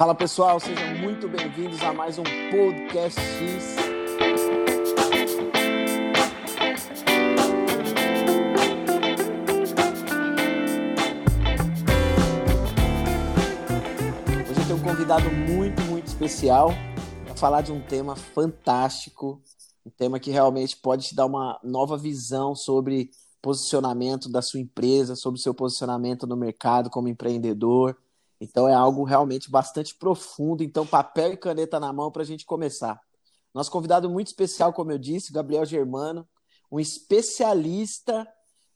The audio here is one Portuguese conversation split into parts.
Fala pessoal, sejam muito bem-vindos a mais um Podcast X. Hoje eu tenho um convidado muito, muito especial para falar de um tema fantástico, um tema que realmente pode te dar uma nova visão sobre posicionamento da sua empresa, sobre o seu posicionamento no mercado como empreendedor então é algo realmente bastante profundo. Então, papel e caneta na mão para a gente começar. Nosso convidado muito especial, como eu disse, Gabriel Germano, um especialista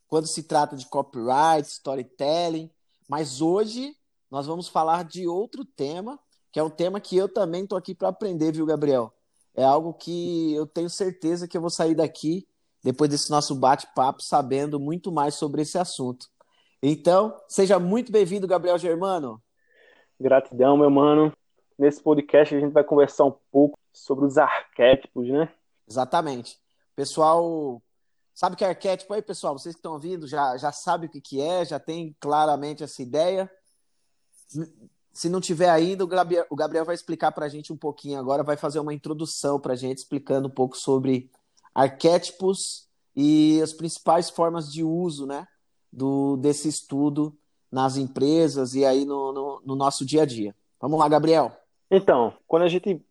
quando se trata de copyright, storytelling. Mas hoje nós vamos falar de outro tema, que é um tema que eu também estou aqui para aprender, viu, Gabriel? É algo que eu tenho certeza que eu vou sair daqui, depois desse nosso bate-papo, sabendo muito mais sobre esse assunto. Então, seja muito bem-vindo, Gabriel Germano. Gratidão, meu mano. Nesse podcast a gente vai conversar um pouco sobre os arquétipos, né? Exatamente. Pessoal, sabe o que é arquétipo aí, pessoal? Vocês que estão ouvindo já, já sabem o que, que é, já tem claramente essa ideia. Se não tiver ainda, o Gabriel, vai explicar para a gente um pouquinho agora, vai fazer uma introdução para a gente, explicando um pouco sobre arquétipos e as principais formas de uso né, do, desse estudo nas empresas e aí no, no, no nosso dia a dia. Vamos lá, Gabriel. Então, quando a gente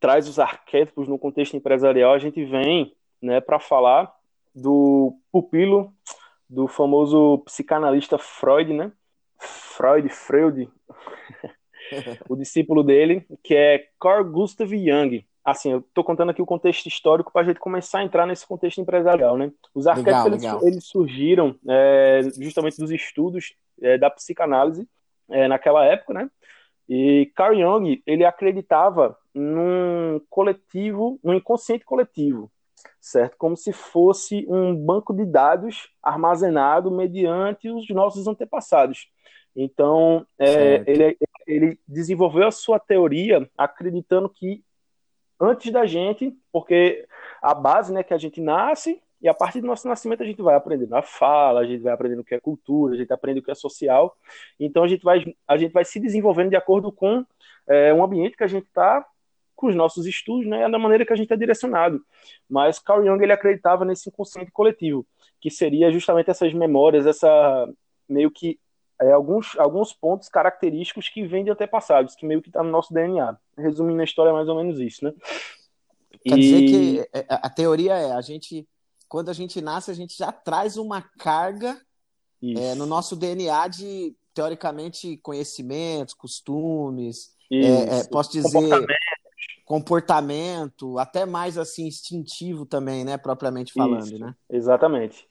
traz os arquétipos no contexto empresarial, a gente vem né, para falar do pupilo do famoso psicanalista Freud, né? Freud, Freud, o discípulo dele, que é Carl Gustav Jung assim, eu estou contando aqui o contexto histórico para a gente começar a entrar nesse contexto empresarial, né? Os arquétipos legal, legal. Eles, eles, surgiram é, justamente dos estudos é, da psicanálise é, naquela época, né? E Carl Jung ele acreditava num coletivo, num inconsciente coletivo, certo? Como se fosse um banco de dados armazenado mediante os nossos antepassados. Então, é, ele, ele desenvolveu a sua teoria acreditando que antes da gente, porque a base, né, que a gente nasce e a partir do nosso nascimento a gente vai aprendendo a fala, a gente vai aprendendo o que é cultura, a gente aprende o que é social. Então a gente vai, a gente vai se desenvolvendo de acordo com é, um ambiente que a gente está com os nossos estudos, né, da maneira que a gente é direcionado. Mas Carl Jung ele acreditava nesse inconsciente coletivo, que seria justamente essas memórias, essa meio que é, alguns, alguns pontos característicos que vêm de antepassados, que meio que está no nosso DNA. Resumindo a história, é mais ou menos isso, né? Quer e... dizer que é, a teoria é, a gente, quando a gente nasce, a gente já traz uma carga é, no nosso DNA de, teoricamente, conhecimentos, costumes, é, posso dizer, comportamento. comportamento, até mais assim, instintivo também, né, propriamente falando, Isso. né? Exatamente.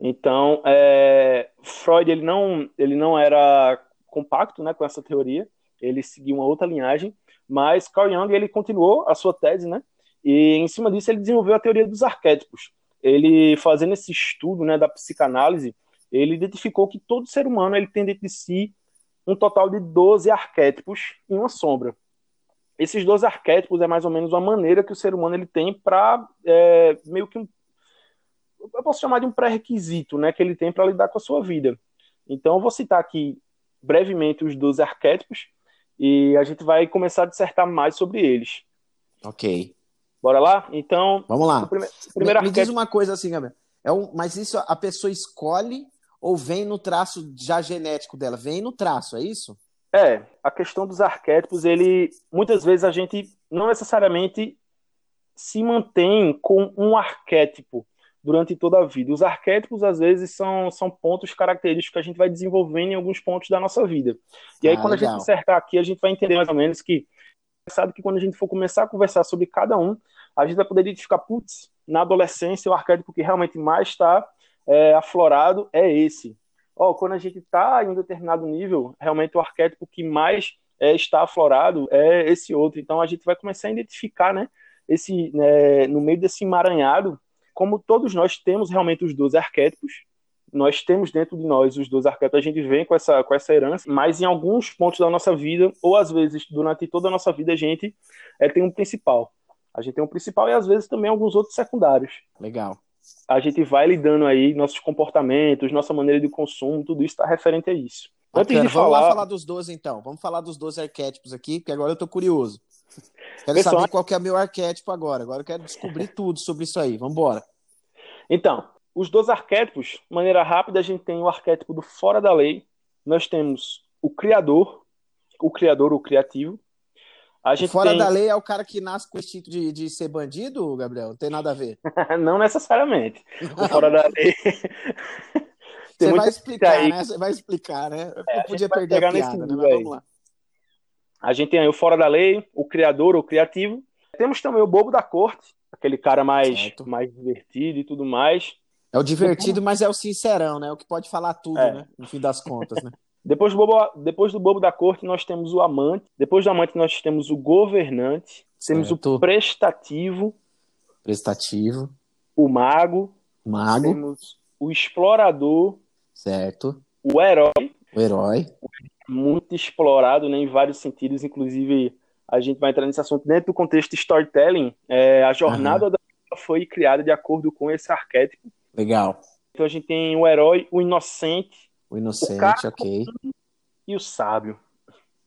Então, é, Freud ele não, ele não era compacto né, com essa teoria, ele seguia uma outra linhagem, mas Carl Jung ele continuou a sua tese, né? E em cima disso ele desenvolveu a teoria dos arquétipos. Ele fazendo esse estudo, né, da psicanálise, ele identificou que todo ser humano ele tem dentro de si um total de 12 arquétipos em uma sombra. Esses 12 arquétipos é mais ou menos uma maneira que o ser humano ele tem para é, meio que um eu posso chamar de um pré-requisito né, que ele tem para lidar com a sua vida. Então, eu vou citar aqui brevemente os 12 arquétipos e a gente vai começar a dissertar mais sobre eles. Ok. Bora lá? Então. Vamos lá. O primeiro, o primeiro me, arquétipo... me diz uma coisa assim, Gabriel. É um, mas isso a pessoa escolhe ou vem no traço já genético dela? Vem no traço, é isso? É, a questão dos arquétipos, ele muitas vezes a gente não necessariamente se mantém com um arquétipo durante toda a vida. Os arquétipos, às vezes, são, são pontos característicos que a gente vai desenvolvendo em alguns pontos da nossa vida. E aí, ah, quando legal. a gente acertar aqui, a gente vai entender mais ou menos que sabe que quando a gente for começar a conversar sobre cada um, a gente vai poder identificar, putz, na adolescência, o arquétipo que realmente mais está é, aflorado é esse. Ó, quando a gente está em um determinado nível, realmente o arquétipo que mais é, está aflorado é esse outro. Então a gente vai começar a identificar, né, esse, né, no meio desse emaranhado, como todos nós temos realmente os 12 arquétipos, nós temos dentro de nós os 12 arquétipos, a gente vem com essa, com essa herança, mas em alguns pontos da nossa vida, ou às vezes durante toda a nossa vida, a gente é, tem um principal. A gente tem um principal e às vezes também alguns outros secundários. Legal. A gente vai lidando aí nossos comportamentos, nossa maneira de consumo, tudo isso está referente a isso. Antes Bacana. de Vamos lá falar, falar dos 12, então. Vamos falar dos 12 arquétipos aqui, porque agora eu tô curioso. Quero Pessoal- saber qual que é o meu arquétipo agora. Agora eu quero descobrir tudo sobre isso aí. Vamos embora. então, os 12 arquétipos, de maneira rápida, a gente tem o arquétipo do fora da lei, nós temos o criador, o criador, o criativo. A gente Fora tem... da lei é o cara que nasce com o instinto de, de ser bandido, Gabriel? Não tem nada a ver. Não necessariamente. O fora da lei. Você vai explicar, aí- né? Você vai explicar, né? Eu a gente podia perder a piada, né? Mas vamos lá. A gente tem aí o fora da lei, o criador, o criativo. Temos também o bobo da corte, aquele cara mais, Certo. mais divertido e tudo mais. É o divertido, mas é o sincerão, né? O que pode falar tudo, É. né? No fim das contas, né? Depois do, bobo, depois do bobo da corte, nós temos o amante. Depois do amante, nós temos o governante. Temos Certo. o prestativo, Prestativo, o mago. mago, Temos o explorador, certo? o herói, O herói. muito explorado né, em vários sentidos. Inclusive, a gente vai entrar nesse assunto dentro do contexto de storytelling. É, a jornada da pessoa foi criada de acordo com esse arquétipo. Legal. Então a gente tem o herói, o inocente O inocente, O ok. e o sábio.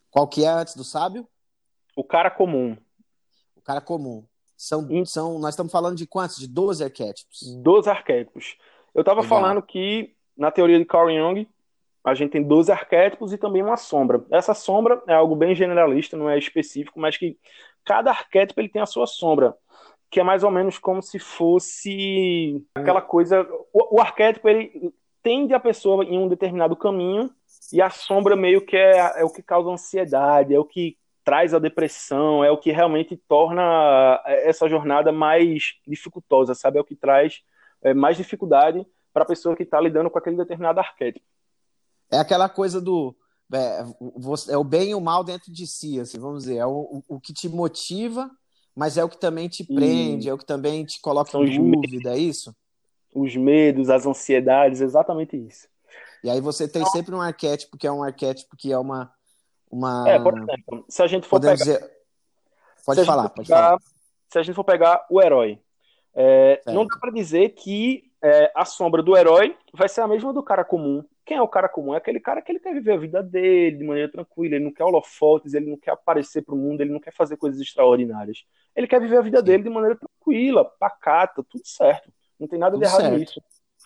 Qual que é antes do sábio? O cara comum. O cara comum. São, são, nós estamos falando de quantos? De 12 arquétipos. dos arquétipos. Eu estava falando que na teoria de Carl Jung a gente tem 12 arquétipos e também uma sombra. Essa sombra é algo bem generalista, não é específico, mas que cada arquétipo ele tem a sua sombra, que é mais ou menos como se fosse aquela coisa. O, o arquétipo ele tende a pessoa em um determinado caminho e a sombra meio que é, é o que causa ansiedade, é o que traz a depressão, é o que realmente torna essa jornada mais dificultosa, sabe? É o que traz é, mais dificuldade para a pessoa que está lidando com aquele determinado arquétipo. É aquela coisa do. É, é o bem e o mal dentro de si, assim, vamos dizer. É o, o, que te motiva, mas é o que também te prende, é o que também te coloca em dúvida, é isso? Os medos, as ansiedades, exatamente isso. E aí você tem sempre um arquétipo que é um arquétipo que é uma. uma É, por exemplo, se a gente for podemos pegar, dizer. Pode falar, pode pegar- falar. Se a gente for pegar o herói, é, não dá para dizer que é, a sombra do herói vai ser a mesma do cara comum. Quem é o cara comum? É aquele cara que ele quer viver a vida dele de maneira tranquila, ele não quer holofotes, ele não quer aparecer para o mundo, ele não quer fazer coisas extraordinárias. Ele quer viver a vida dele de maneira tranquila, pacata, tudo certo. Não tem nada Tudo de errado certo. nisso.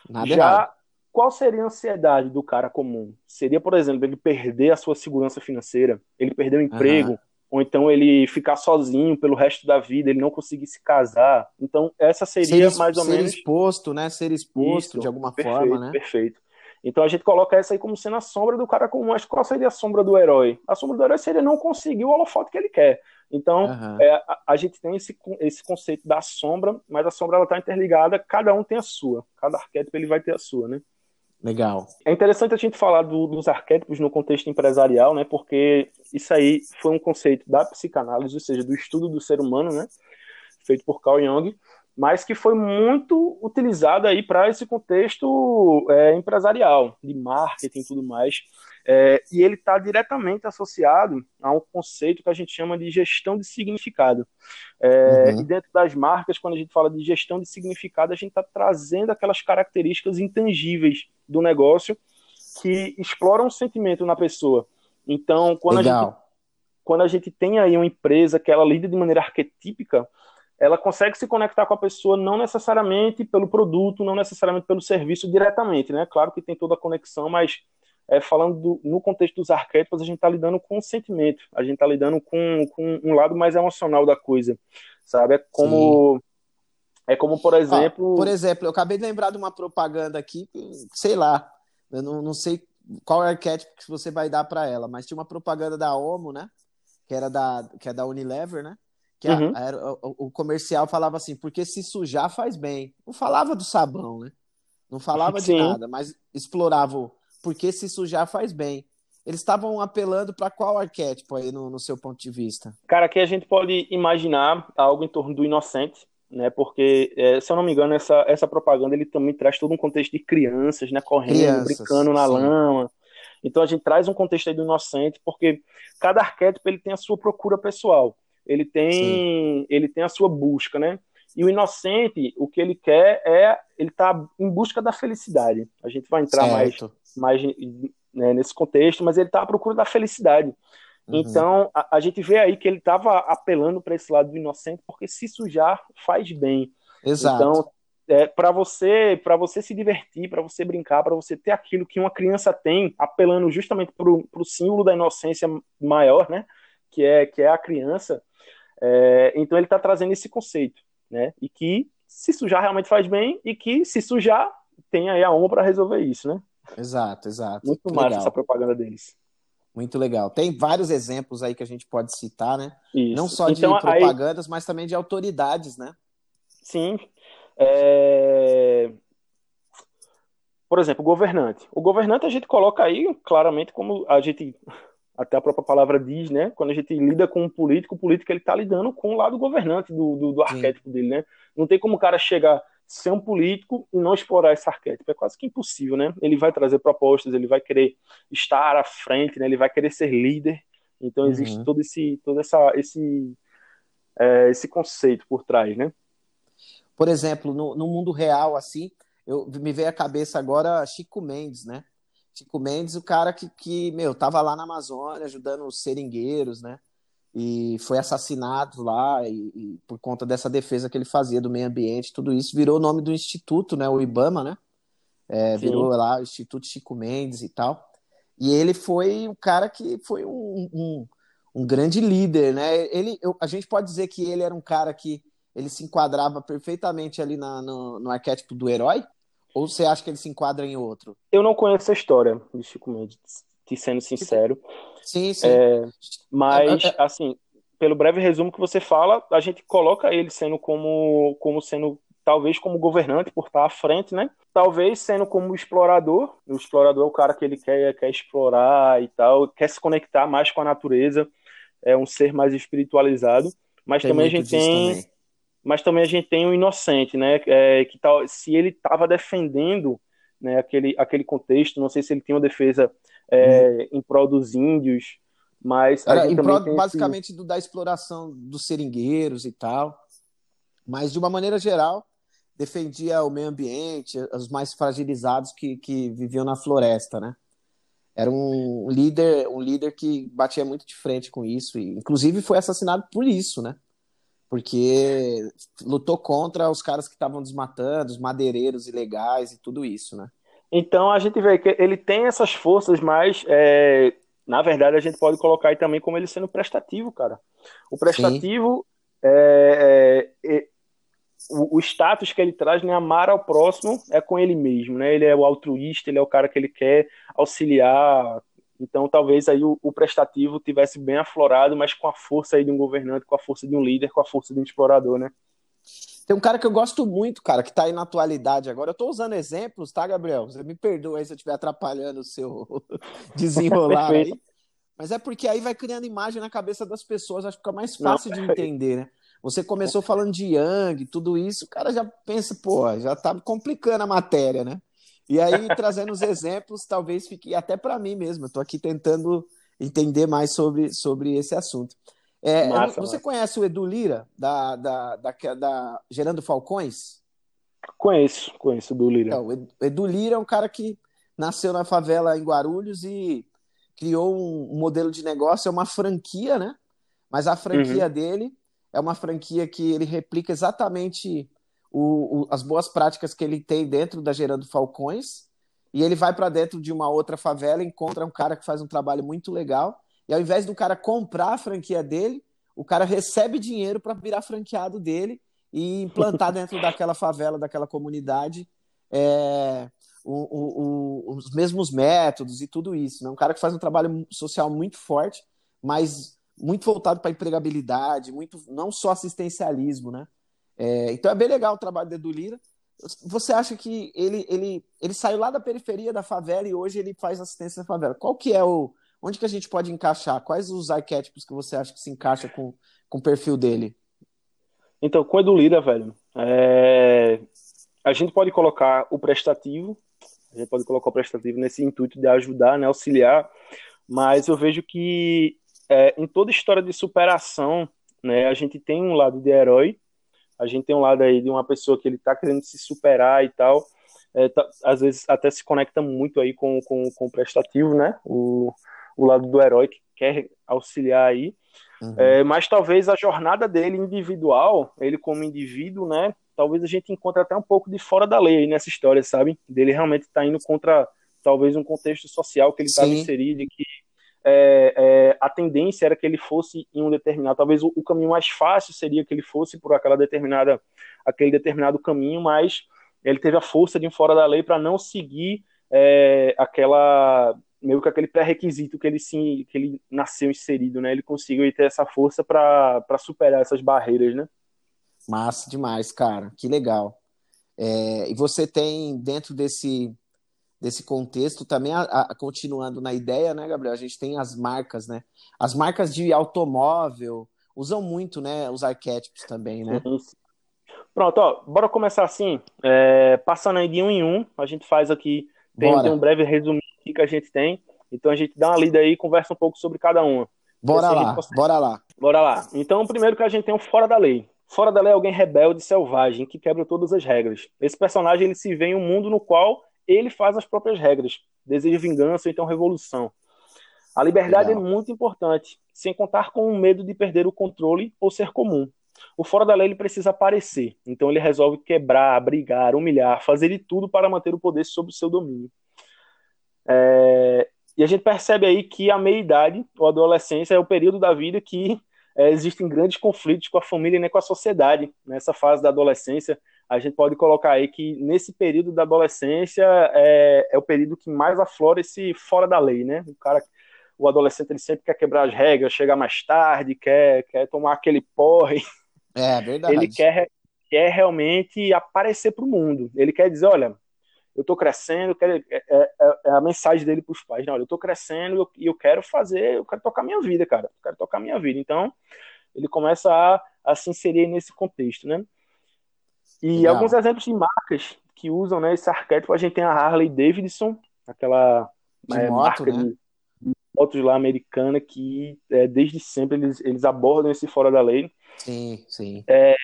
Nada Já errado. qual seria a ansiedade do cara comum? Seria, por exemplo, ele perder a sua segurança financeira, ele perder o emprego, ou então ele ficar sozinho pelo resto da vida, ele não conseguir se casar. Então, essa seria ser, mais ou ser menos exposto, né? Ser exposto Isso, de alguma perfeito, forma, né? perfeito. Então a gente coloca essa aí como sendo a sombra do cara comum. Mas qual seria a sombra do herói? A sombra do herói seria não conseguir o holofote que ele quer. Então, Aham. é, a, a gente tem esse, esse conceito da sombra, mas a sombra ela está interligada, cada um tem a sua. Cada arquétipo ele vai ter a sua, né? Legal. É interessante a gente falar do- dos arquétipos no contexto empresarial, né? Porque isso aí foi um conceito da psicanálise, ou seja, do estudo do ser humano, né? Feito por Carl Jung, mas que foi muito utilizado aí para esse contexto é, empresarial, de marketing e tudo mais. É, e ele está diretamente associado a um conceito que a gente chama de gestão de significado. É, Uhum. E dentro das marcas, quando a gente fala de gestão de significado, a gente está trazendo aquelas características intangíveis do negócio que exploram um sentimento na pessoa. Então, quando a gente Legal. quando a gente tem aí uma empresa que ela lida de maneira arquetípica, ela consegue se conectar com a pessoa não necessariamente pelo produto, não necessariamente pelo serviço diretamente, né? Claro que tem toda a conexão, mas é, falando do- no contexto dos arquétipos, a gente está lidando com o sentimento, a gente está lidando com, com um lado mais emocional da coisa, sabe? É como, é como por exemplo, por exemplo, eu acabei de lembrar de uma propaganda aqui, sei lá, eu não, não sei qual arquétipo que você vai dar para ela, mas tinha uma propaganda da Omo, né? Que era da, que é da Unilever, né? Que a- Uhum. era- o, o comercial falava assim, porque se sujar faz bem. Não falava do sabão, né? Não falava de Sim. nada, mas explorava o porque se sujar faz bem. Eles estavam apelando para qual arquétipo aí no, no seu ponto de vista? Cara, aqui a gente pode imaginar algo em torno do inocente, né? Porque, é, se eu não me engano, essa, essa propaganda ele também traz todo um contexto de crianças, né? Correndo, Crianças, brincando na sim. lama. Então a gente traz um contexto aí do inocente, porque cada arquétipo ele tem a sua procura pessoal, ele tem, ele tem a sua busca, né? E o inocente, o que ele quer é, ele tá em busca da felicidade. A gente vai entrar mais Certo. mais né, nesse contexto, mas ele está à procura da felicidade. Uhum. Então, a, a, gente vê aí que ele estava apelando para esse lado do inocente, porque se sujar faz bem. Exato. Então, é, para você para você se divertir, para você brincar, para você ter aquilo que uma criança tem, apelando justamente para o símbolo da inocência maior, né? Que é, que é a criança. É, então ele está trazendo esse conceito, né? E que se sujar realmente faz bem e que se sujar tem aí a honra para resolver isso, né? Exato, exato. Muito massa essa propaganda deles. Muito legal. Tem vários exemplos aí que a gente pode citar, né? Isso. Não só de então, propagandas, aí... mas também de autoridades, né? Sim. É... Por exemplo, o governante. O governante a gente coloca aí claramente como a gente até a própria palavra diz, né? Quando a gente lida com um político, o político ele tá lidando com o lado governante do, do, do arquétipo dele, né? Não tem como o cara chegar ser um político e não explorar esse arquétipo. É quase que impossível, né? Ele vai trazer propostas, ele vai querer estar à frente, né? Ele vai querer ser líder. Então existe uhum. todo esse, todo essa, esse, é, esse conceito por trás, né? Por exemplo, no, no mundo real, assim, eu me veio à cabeça agora Chico Mendes, né? Chico Mendes, o cara que, que meu, tava lá na Amazônia ajudando os seringueiros, né? E foi assassinado lá e, e, por conta dessa defesa que ele fazia do meio ambiente, tudo isso virou o nome do instituto, né? O IBAMA, né? É, virou lá o Instituto Chico Mendes e tal. E ele foi o cara que foi um, um, um grande líder, né? Ele, eu, a gente pode dizer que ele era um cara que ele se enquadrava perfeitamente ali na, no, no arquétipo do herói, ou você acha que ele se enquadra em outro? Eu não conheço a história de Chico Mendes, te sendo sincero. Sim, sim. É, mas, é, é, assim, pelo breve resumo que você fala, a gente coloca ele sendo como, como sendo, talvez como governante, por estar à frente, né? Talvez sendo como explorador. O explorador é o cara que ele quer, quer explorar e tal, quer se conectar mais com a natureza, é um ser mais espiritualizado. Mas tem também a gente tem. Também mas também a gente tem o inocente, né? É, que tal, se ele estava defendendo né, aquele, aquele contexto, não sei se ele tinha uma defesa é, em prol dos índios, mas. Era em prol, basicamente, esse... do, da exploração dos seringueiros e tal. Mas, de uma maneira geral, defendia o meio ambiente, os mais fragilizados que, que viviam na floresta, né? Era um líder, um líder que batia muito de frente com isso, e inclusive foi assassinado por isso, né? Porque lutou contra os caras que estavam desmatando, os madeireiros ilegais e tudo isso, né? Então a gente vê que ele tem essas forças, mas é, na verdade a gente pode colocar aí também como ele sendo prestativo, cara. O prestativo é, é, é, o, o, status que ele traz, né, amar ao próximo é com ele mesmo, né? Ele é o altruísta, ele é o cara que ele quer auxiliar, então, talvez aí o, o, prestativo tivesse bem aflorado, mas com a força aí de um governante, com a força de um líder, com a força de um explorador, né? Tem um cara que eu gosto muito, cara, que tá aí na atualidade agora. Eu tô usando exemplos, tá, Gabriel? Você me perdoa aí se eu estiver atrapalhando o seu desenrolar aí. Mas é porque aí vai criando imagem na cabeça das pessoas, acho que fica mais fácil Não, de entender, né? Você começou falando de Yang, tudo isso, o cara já pensa, pô, já tá complicando a matéria, né? E aí, trazendo os exemplos, talvez fique até para mim mesmo. Estou aqui tentando entender mais sobre, sobre esse assunto. É, massa, você massa. conhece o Edu Lira, da, da, da, da, Gerando Falcões? Conheço, conheço o Edu Lira. Então, o Edu Lira é um cara que nasceu na favela em Guarulhos e criou um, um modelo de negócio, é uma franquia, né? Mas a franquia uhum. dele é uma franquia que ele replica exatamente o, o, as boas práticas que ele tem dentro da Gerando Falcões, e ele vai para dentro de uma outra favela, encontra um cara que faz um trabalho muito legal, e ao invés do cara comprar a franquia dele, o cara recebe dinheiro para virar franqueado dele e implantar dentro daquela favela, daquela comunidade, é, o, os mesmos métodos e tudo isso. Né? Um cara que faz um trabalho social muito forte, mas muito voltado para empregabilidade, muito não só assistencialismo, né? É, então é bem legal o trabalho do Edu Lira. Você acha que ele, ele, ele saiu lá da periferia da favela e hoje ele faz assistência na favela? Qual que é o. Onde que a gente pode encaixar? Quais os arquétipos que você acha que se encaixa com, com o perfil dele? Então, com o Edu Lira, velho, é... a gente pode colocar o prestativo, a gente pode colocar o prestativo nesse intuito de ajudar, né, auxiliar, mas eu vejo que é, em toda história de superação, né, a gente tem um lado de herói a gente tem um lado aí de uma pessoa que ele está querendo se superar e tal. é, tá, às vezes até se conecta muito aí com, com, com o prestativo, né? O, o lado do herói que quer auxiliar aí. Uhum. É, mas talvez a jornada dele individual, ele como indivíduo, né? Talvez a gente encontre até um pouco de fora da lei nessa história, sabe? Dele realmente tá indo contra talvez um contexto social que ele estava inserido e que é, é, a tendência era que ele fosse em um determinado, talvez o, o, caminho mais fácil seria que ele fosse por aquela determinada, aquele determinado caminho, mas ele teve a força de um fora da lei para não seguir é, aquela meio que aquele pré-requisito que ele sim, que ele nasceu inserido, né? Ele conseguiu ter essa força para superar essas barreiras, né? Massa demais, cara. Que legal. É, e você tem dentro desse desse contexto também a, a, continuando na ideia, né, Gabriel? A gente tem as marcas, né? As marcas de automóvel usam muito, né, os arquétipos também, né? Pronto, ó, bora começar assim, é, passando aí de um em um, a gente faz aqui, tem, tem um breve resumo que a gente tem, então a gente dá uma lida aí e conversa um pouco sobre cada uma. Bora assim lá, bora lá. Bora lá. Então, o primeiro que a gente tem um fora da lei. Fora da lei é alguém rebelde, selvagem, que quebra todas as regras. Esse personagem ele se vê em um mundo no qual ele faz as próprias regras, deseja vingança ou então revolução. A liberdade é Legal. é muito importante, sem contar com o medo de perder o controle ou ser comum. O fora da lei ele precisa aparecer, então ele resolve quebrar, brigar, humilhar, fazer de tudo para manter o poder sob o seu domínio. É... E a gente percebe aí que a meia-idade, ou adolescência, é o período da vida que é, existem grandes conflitos com a família e nem com a sociedade. Nessa fase da adolescência, a gente pode colocar aí que nesse período da adolescência é, é o período que mais aflora esse fora da lei, né? O cara, o adolescente, ele sempre quer quebrar as regras, chegar mais tarde, quer, quer tomar aquele porre. É, verdade. Ele quer, quer realmente aparecer para o mundo. Ele quer dizer, olha, eu estou crescendo, quero, é, é, é, a mensagem dele para os pais, não, olha, eu estou crescendo e eu, eu, quero fazer, eu quero tocar minha vida, cara, eu quero tocar minha vida. Então, ele começa a, a se inserir nesse contexto, né? E Legal. alguns exemplos de marcas que usam né, esse arquétipo, a gente tem a Harley Davidson, aquela de é, moto, marca né? de, motos lá americana que é, desde sempre eles, eles abordam esse fora da lei. Sim, sim. É,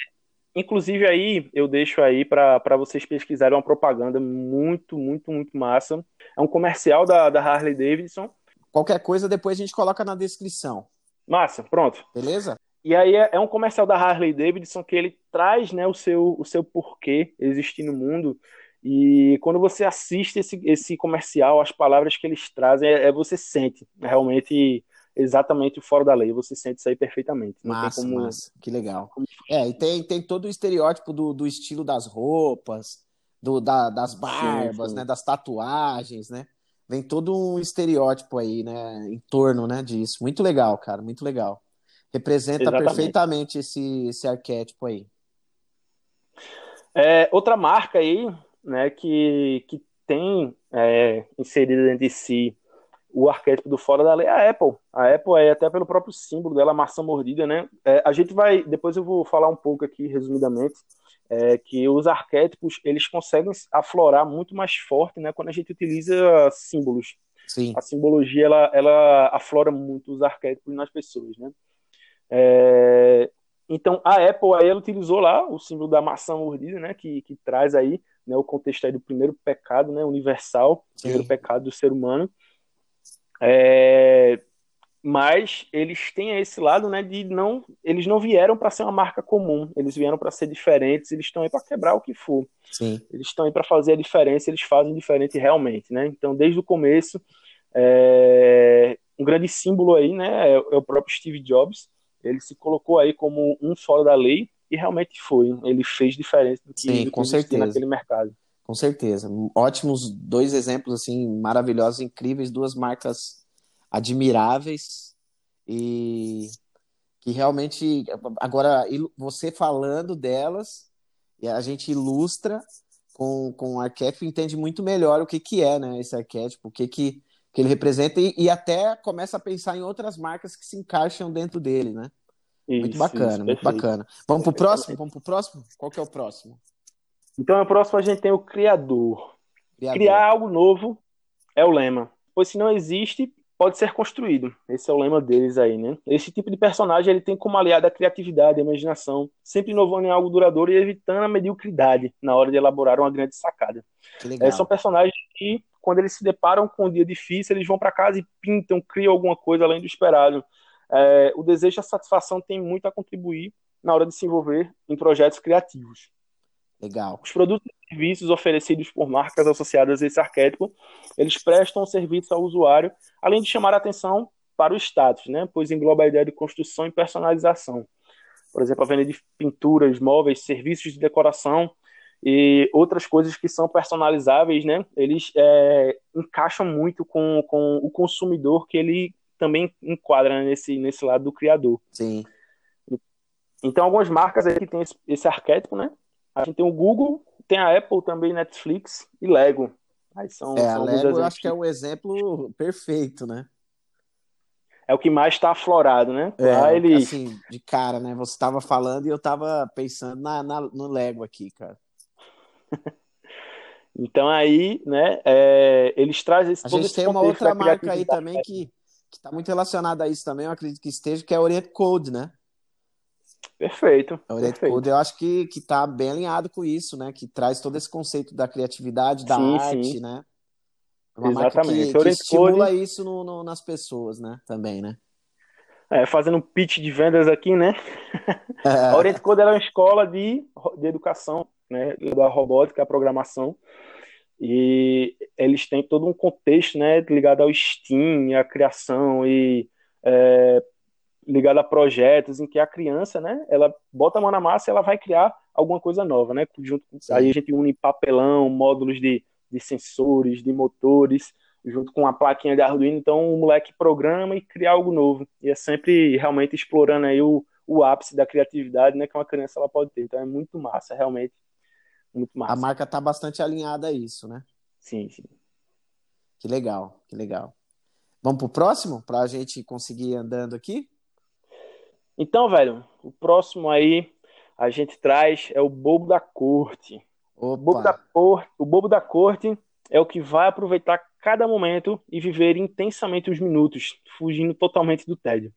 inclusive aí eu deixo aí para vocês pesquisarem uma propaganda muito, muito, muito massa. É um comercial da, da Harley Davidson. Qualquer coisa depois a gente coloca na descrição. Massa, pronto. Beleza? E aí é, é, um comercial da Harley Davidson que ele traz né, o, seu, o seu porquê existir no mundo. E quando você assiste esse, esse comercial, as palavras que eles trazem, é, é você sente realmente exatamente o fora da lei. Você sente isso aí perfeitamente. Não massa, como... massa. Que legal. Como... É, e tem, tem todo o estereótipo do, do estilo das roupas, do, da, das barbas, sim, sim. né? Das tatuagens, né? Vem todo um estereótipo aí, né? Em torno né, disso. Muito legal, cara. Muito legal. Representa Exatamente. perfeitamente esse, esse arquétipo aí. É, outra marca aí, né, que, que tem é, inserido dentro de si o arquétipo do fora da lei é a Apple. A Apple é até pelo próprio símbolo dela, maçã mordida, né? É, a gente vai, depois eu vou falar um pouco aqui, resumidamente, é, que os arquétipos, eles conseguem aflorar muito mais forte, né, quando a gente utiliza símbolos. Sim. A simbologia, ela, ela aflora muito os arquétipos nas pessoas, né? É, então a Apple aí ela utilizou lá o símbolo da maçã mordida, né, que, que traz aí né, o contexto aí do primeiro pecado, né, universal, Sim. primeiro pecado do ser humano. É, mas eles têm esse lado, né, de não, eles não vieram para ser uma marca comum, eles vieram para ser diferentes, eles estão aí para quebrar o que for. Sim. Eles estão aí para fazer a diferença, eles fazem diferente realmente, né? Então desde o começo, é, um grande símbolo aí, né, é, é o próprio Steve Jobs ele se colocou aí como um fora da lei e realmente foi. Ele fez diferença do que, Sim, do com certeza. naquele mercado. Com certeza. Ótimos dois exemplos assim maravilhosos, incríveis, duas marcas admiráveis e que realmente agora você falando delas e a gente ilustra com, com o arquétipo entende muito melhor o que que é, né, esse arquétipo, o que que que ele representa e, e, até começa a pensar em outras marcas que se encaixam dentro dele, né? Isso, muito bacana, isso, muito bacana. Vamos pro próximo? Vamos pro próximo? Qual que é o próximo? Então, o próximo a gente tem o criador. criador. Criar algo novo é o lema. Pois se não existe, pode ser construído. Esse é o lema deles aí, né? Esse tipo de personagem ele tem como aliado a criatividade, a imaginação, sempre inovando em algo duradouro e evitando a mediocridade na hora de elaborar uma grande sacada. É, são personagens que, quando eles se deparam com um dia difícil, eles vão para casa e pintam, criam alguma coisa além do esperado. É, o desejo e a satisfação tem muito a contribuir na hora de se envolver em projetos criativos. Legal. Os produtos e serviços oferecidos por marcas associadas a esse arquétipo, eles prestam serviço ao usuário, além de chamar a atenção para o status, né? pois engloba a ideia de construção e personalização. Por exemplo, a venda de pinturas, móveis, serviços de decoração e outras coisas que são personalizáveis, né? Eles é, encaixam muito com, com o consumidor que ele também enquadra nesse, nesse lado do criador. Sim. Então, algumas marcas aí que tem esse, esse arquétipo, né? A gente tem o Google, tem a Apple também, Netflix e Lego. Aí são, é, são a Lego eu acho que é um exemplo perfeito, né? É o que mais está aflorado, né? É, Lá ele... assim, de cara, né? Você estava falando e eu estava pensando na, na, no Lego aqui, cara. então aí, né, é, eles trazem esse A gente tem uma outra marca aí também que está muito relacionada a isso também, eu acredito que esteja, que é a Orient Code, né? Perfeito. A Orient perfeito. Code eu acho que, que tá bem alinhado com isso, né? Que traz todo esse conceito da criatividade, da sim, arte, sim. né? É uma Exatamente. marca que, que estimula Code... isso no, no, nas pessoas, né? Também, né? É, fazendo um pitch de vendas aqui, né? É. A Orient Code é uma escola de, de educação, né? Da robótica, a programação. E eles têm todo um contexto, né? Ligado ao STEAM, a criação e é, ligado a projetos em que a criança, né, ela bota a mão na massa e ela vai criar alguma coisa nova, né? Junto, aí a gente une papelão, módulos de, de sensores, de motores, junto com a plaquinha de Arduino, então o moleque programa e cria algo novo. E é sempre realmente explorando aí o, o ápice da criatividade, né, que uma criança ela pode ter. Então é muito massa, realmente. Muito massa. A marca tá bastante alinhada a isso, né? Sim, sim. Que legal, que legal. Vamos pro próximo, para a gente conseguir ir andando aqui? Então, velho, o próximo aí a gente traz é o bobo da corte. O bobo da, corte, o bobo da corte é o que vai aproveitar cada momento e viver intensamente os minutos, fugindo totalmente do tédio.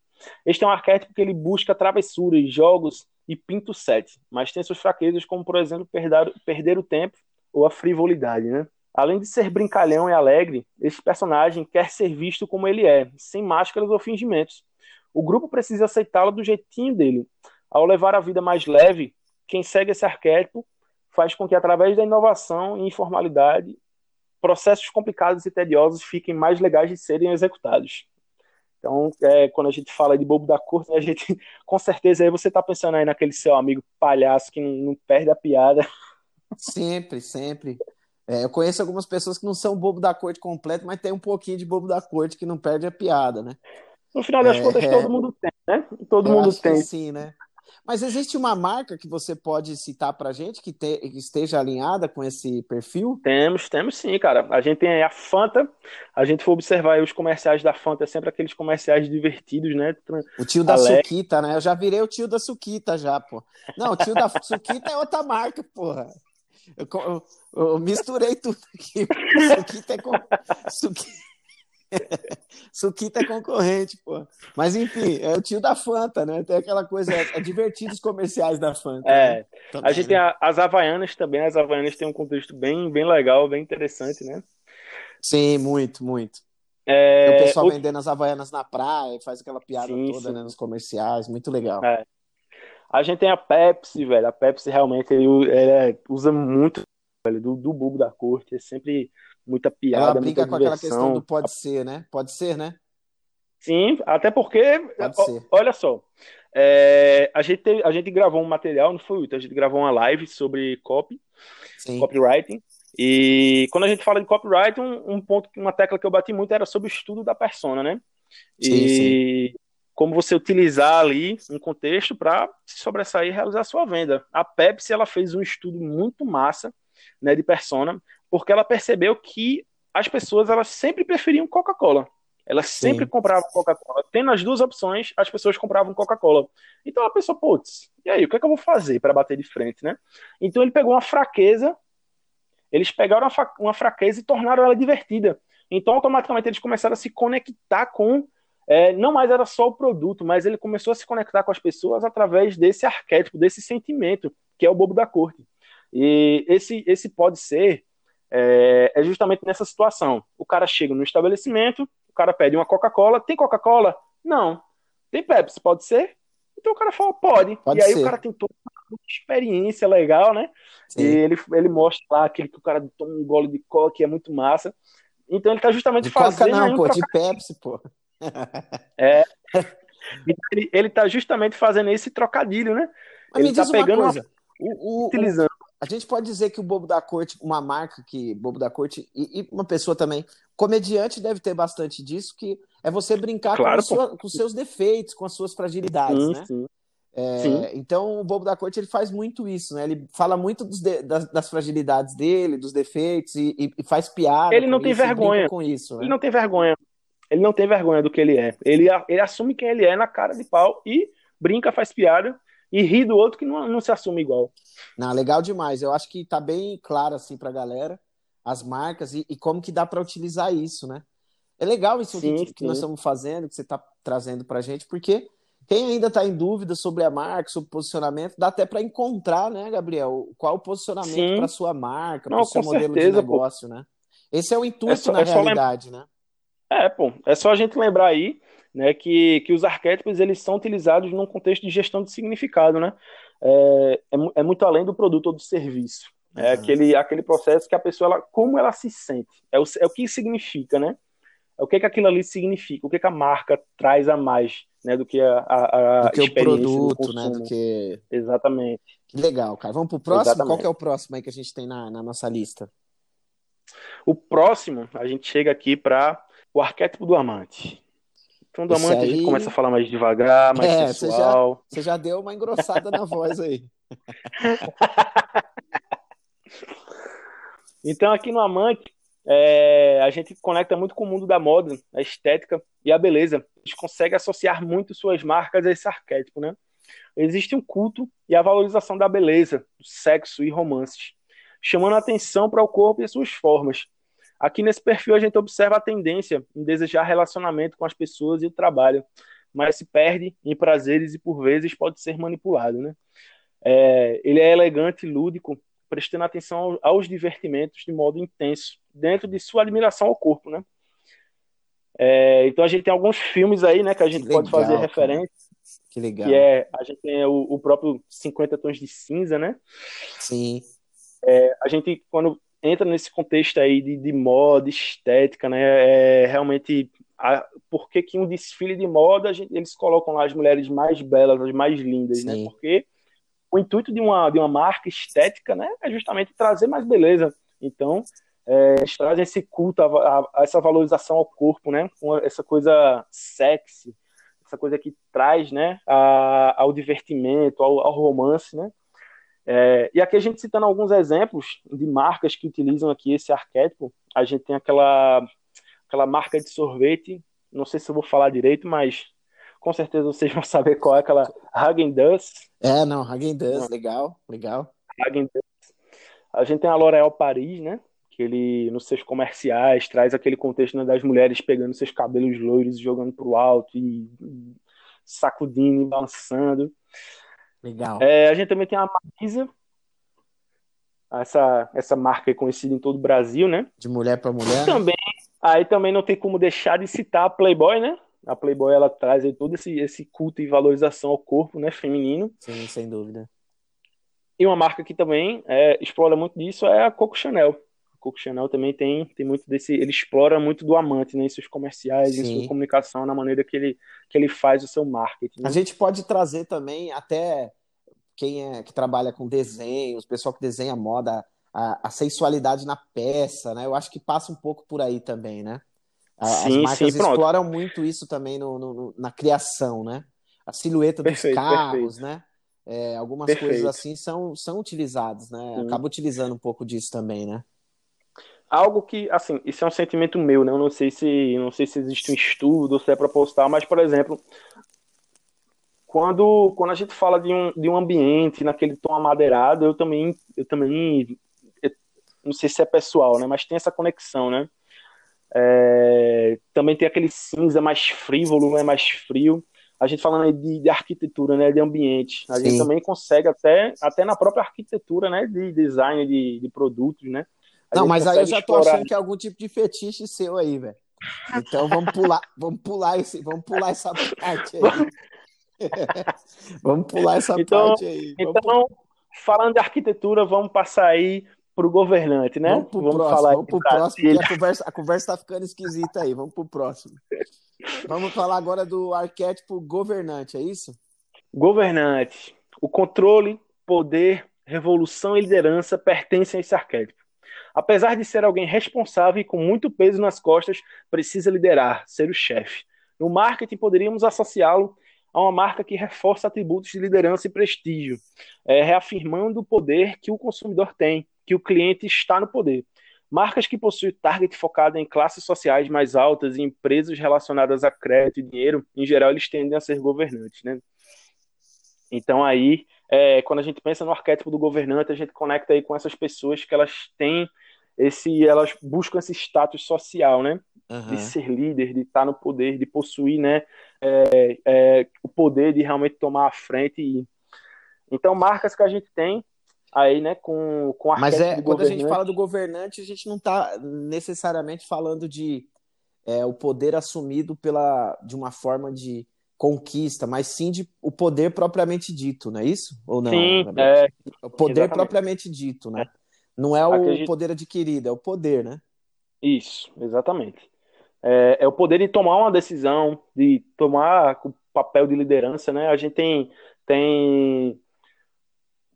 Este é um arquétipo que ele busca travessuras, jogos e pinto sete, mas tem suas fraquezas, como por exemplo perder, perder o tempo ou a frivolidade, né? Além de ser brincalhão e alegre, esse personagem quer ser visto como ele é, sem máscaras ou fingimentos. O grupo precisa aceitá-lo do jeitinho dele. Ao levar a vida mais leve, quem segue esse arquétipo faz com que, através da inovação e informalidade, processos complicados e tediosos fiquem mais legais de serem executados. Então, é, quando a gente fala de bobo da corte, a gente, com certeza, aí você está pensando aí naquele seu amigo palhaço que não, não perde a piada. Sempre, sempre. É, eu conheço algumas pessoas que não são bobo da corte completo, mas tem um pouquinho de bobo da corte que não perde a piada, né? No final das é, contas, todo mundo tem, né? Todo mundo tem. sim, né? Mas existe uma marca que você pode citar para gente que, te, que, esteja alinhada com esse perfil? Temos, temos sim, cara. A gente tem a Fanta. A gente for observar os comerciais da Fanta, é sempre aqueles comerciais divertidos, né? O tio da Alex. Suquita, né? Eu já virei o tio da Suquita já, pô. Não, o tio da Suquita é outra marca, porra. Eu, eu, eu misturei tudo aqui. Suquita é com. Suquita. Suquita é concorrente, pô. Mas enfim, é o tio da Fanta, né? Tem aquela coisa, é, é divertido os comerciais da Fanta. É. Né? Também, a gente né? tem a, as Havaianas também, as Havaianas têm um contexto bem, bem legal, bem interessante, né? Sim, muito, muito. É... O pessoal o... vendendo as Havaianas na praia, faz aquela piada sim, toda sim. Né, nos comerciais, muito legal. É. A gente tem a Pepsi, velho. A Pepsi realmente ele, ele usa muito velho, do, do bulbo da corte. É sempre muita piada. Ela brinca com aquela questão do pode ser, né? Pode ser, né? Sim, até porque, olha só, é, a, gente a gente gravou um material, não foi o a gente gravou uma live sobre copy, Sim. copywriting, e quando a gente fala de copyright, um, um, ponto, uma tecla que eu bati muito era sobre o estudo da persona, né? Sim, e sim. como você utilizar ali um contexto para se sobressair e realizar a sua venda. A Pepsi, ela fez um estudo muito massa, né, de persona, porque ela percebeu que as pessoas elas sempre preferiam Coca-Cola. Elas Sim. sempre compravam Coca-Cola. Tendo as duas opções, as pessoas compravam Coca-Cola. Então a pessoa, putz, e aí, o que é que eu vou fazer para bater de frente, né? Então ele pegou uma fraqueza, eles pegaram uma fraqueza e tornaram ela divertida. Então, automaticamente, eles começaram a se conectar com. É, não mais era só o produto, mas ele começou a se conectar com as pessoas através desse arquétipo, desse sentimento, que é o bobo da corte. E esse, esse pode ser é, é justamente nessa situação. O cara chega no estabelecimento, o cara pede uma Coca-Cola. Tem Coca-Cola? Não. Tem Pepsi? Pode ser? Então o cara fala, pode. pode e aí ser. o cara tem toda uma experiência legal, né? Sim. E ele, ele mostra lá aquele que o cara toma um gole de coca, que é muito massa. Então ele tá justamente de fazendo. Coca não, pô, de Pepsi, pô. É. Então, ele, ele tá justamente fazendo esse trocadilho, né? Mas ele tá pegando uma coisa. Uma... O, o, utilizando. A gente pode dizer que o Bobo da Corte, uma marca que Bobo da Corte e, e uma pessoa também, comediante deve ter bastante disso, que é você brincar claro, com, sua, com, os seus defeitos, com as suas fragilidades, sim, né? Sim. É. Então o Bobo da Corte ele faz muito isso, né? Ele fala muito de, das, das, fragilidades dele, dos defeitos e, e faz piada. Ele não tem isso, vergonha com isso. Né? Ele não tem vergonha. Ele não tem vergonha do que ele é. Ele, ele assume quem ele é na cara de pau e brinca, faz piada e ri do outro que não, não se assume igual. Não, legal demais. Eu acho que tá bem claro assim pra galera as marcas e, e como que dá para utilizar isso, né? É legal isso sim, que, nós estamos fazendo, que você está trazendo pra gente, porque quem ainda está em dúvida sobre a marca, sobre o posicionamento, dá até para encontrar, né, Gabriel? Qual o posicionamento para sua marca, para o seu modelo certeza, de negócio, pô. né? Esse é o intuito é só, na é realidade, né? É, pô, é só a gente lembrar aí né, que, que os arquétipos eles são utilizados num contexto de gestão de significado, né? É, é, é muito além do produto ou do serviço. É uhum. aquele, aquele processo que a pessoa, ela, como ela se sente, é o, é o que significa, né? É o que, que aquilo ali significa, o que, que a marca traz a mais, né, do que a, a, a do que o produto, né, do que... Exatamente. Que legal, cara. Vamos pro próximo? Exatamente. Qual que é o próximo aí que a gente tem na, na nossa lista? O próximo, a gente chega aqui para o arquétipo do amante. Então, do amante aí... a gente começa a falar mais devagar, mais é, sensual. Você já, você já deu uma engrossada na voz aí. então, aqui no Amante, é, a gente conecta muito com o mundo da moda, a estética e a beleza. A gente consegue associar muito suas marcas a esse arquétipo, né? Existe um culto e a valorização da beleza, do sexo e romances, chamando a atenção para o corpo e as suas formas, Aqui nesse perfil a gente observa a tendência em desejar relacionamento com as pessoas e o trabalho, mas se perde em prazeres e por vezes pode ser manipulado, né? É, ele é elegante e lúdico, prestando atenção aos divertimentos de modo intenso, dentro de sua admiração ao corpo, né? É, então a gente tem alguns filmes aí, né, que a gente que pode legal, fazer referência. Que legal. Que é, a gente tem o, o próprio 50 Tons de Cinza, né? Sim. É, a gente, quando entra nesse contexto aí de, de moda, estética, né? É realmente a, por que, um desfile de moda gente, eles colocam lá as mulheres mais belas, as mais lindas, né? Sim. né? Porque o intuito de uma, de uma marca estética, né, é justamente trazer mais beleza. Então, é, eles trazem esse culto, a, a, a, essa valorização ao corpo, né? Com essa coisa sexy, essa coisa que traz, né, ao divertimento, ao, ao romance, né? É, e aqui a gente citando alguns exemplos de marcas que utilizam aqui esse arquétipo, a gente tem aquela, aquela marca de sorvete, não sei se eu vou falar direito, mas com certeza vocês vão saber qual é aquela Hagen Dazs. É, não, Hagen Dazs, legal, legal. Hagen Dazs. A gente tem a L'Oréal Paris, né? Que ele, nos seus comerciais, traz aquele contexto né, das mulheres pegando seus cabelos loiros e jogando pro alto e sacudindo e balançando. Legal. É, a gente também tem a Marisa, essa, essa marca é conhecida em todo o Brasil, né? De mulher para mulher. Né? Também, aí também não tem como deixar de citar a Playboy, né? A Playboy ela traz aí todo esse, esse culto e valorização ao corpo, né, feminino. Sim, sem dúvida. E uma marca que também é, explora muito disso é a Coco Chanel. Coco Chanel também tem, tem muito desse. Ele explora muito do amante, né? Em seus comerciais, Sim. em sua comunicação, na maneira que ele, que ele faz o seu marketing. Né? A gente pode trazer também até quem é que trabalha com desenhos, o pessoal que desenha moda, a, a, sensualidade na peça, né? Eu acho que passa um pouco por aí também, né? sim, as marcas sim, exploram muito isso também no, no, na criação, né? A silhueta perfeito, dos carros, perfeito. né? É, algumas perfeito. coisas assim são, são utilizadas, né? Acaba utilizando um pouco disso também, né? Algo que, assim, isso é um sentimento meu, né? Eu não sei se, não sei se existe um estudo, se é proposital, mas, por exemplo, quando, quando a gente fala de um, de um ambiente naquele tom amadeirado, eu também, eu também, eu, não sei se é pessoal, né? Mas tem essa conexão, né? É, também tem aquele cinza mais frívolo, né, mais frio. A gente falando aí de, de arquitetura, né, de ambiente. A Sim. gente também consegue até, até na própria arquitetura, né, de design de, de produtos, né. Não, mas aí eu já tô achando que é algum tipo de fetiche seu aí, velho. Então vamos pular, vamos pular esse, vamos pular essa parte aí. vamos pular essa então, parte aí. Vamos então, falando de arquitetura, vamos passar aí para o governante, né? Vamos, pro vamos próximo, falar vamos pro próximo, a conversa, a conversa tá ficando esquisita aí. Vamos pro próximo. Vamos falar agora do arquétipo governante, é isso? Governante. O controle, poder, revolução e liderança pertencem a esse arquétipo. Apesar de ser alguém responsável e com muito peso nas costas, precisa liderar, ser o chefe. No marketing, poderíamos associá-lo a uma marca que reforça atributos de liderança e prestígio, é, reafirmando o poder que o consumidor tem, que o cliente está no poder. Marcas que possuem target focado em classes sociais mais altas e empresas relacionadas a crédito e dinheiro, em geral, eles tendem a ser governantes, né? Então aí, é, quando a gente pensa no arquétipo do governante, a gente conecta aí com essas pessoas que elas têm esse, elas buscam esse status social, né? Uhum. De ser líder, de estar no poder, de possuir, né? É, é, o poder de realmente tomar a frente. E... Então, marcas que a gente tem aí, né, com, com a Mas é, quando a gente fala do governante, a gente não está necessariamente falando de é, o poder assumido pela, de uma forma de conquista, mas sim de o poder propriamente dito, não é isso? Ou não? Sim, é, o poder exatamente. propriamente dito, né? Não é o Acredito... poder adquirido, é o poder, né? Isso, exatamente. É, é, o poder de tomar uma decisão, de tomar o papel de liderança, né? A gente tem, tem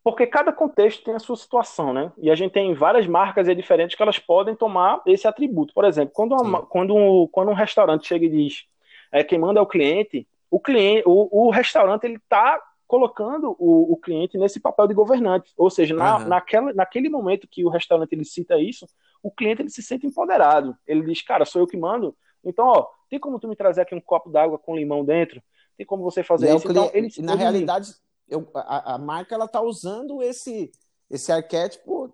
porque cada contexto tem a sua situação, né? E a gente tem várias marcas diferentes que elas podem tomar esse atributo. Por exemplo, quando, uma, quando, quando um restaurante chega e diz é, quem manda é o cliente, o cliente, o, o restaurante ele está colocando o, o, cliente nesse papel de governante, ou seja, na, uhum. naquela, naquele momento que o restaurante ele cita isso, o cliente ele se sente empoderado. Ele diz, cara, sou eu que mando. Então, ó, tem como tu me trazer aqui um copo d'água com limão dentro? Tem como você fazer e é isso? É então, ele na realidade, eu, a, a, marca ela está usando esse esse arquétipo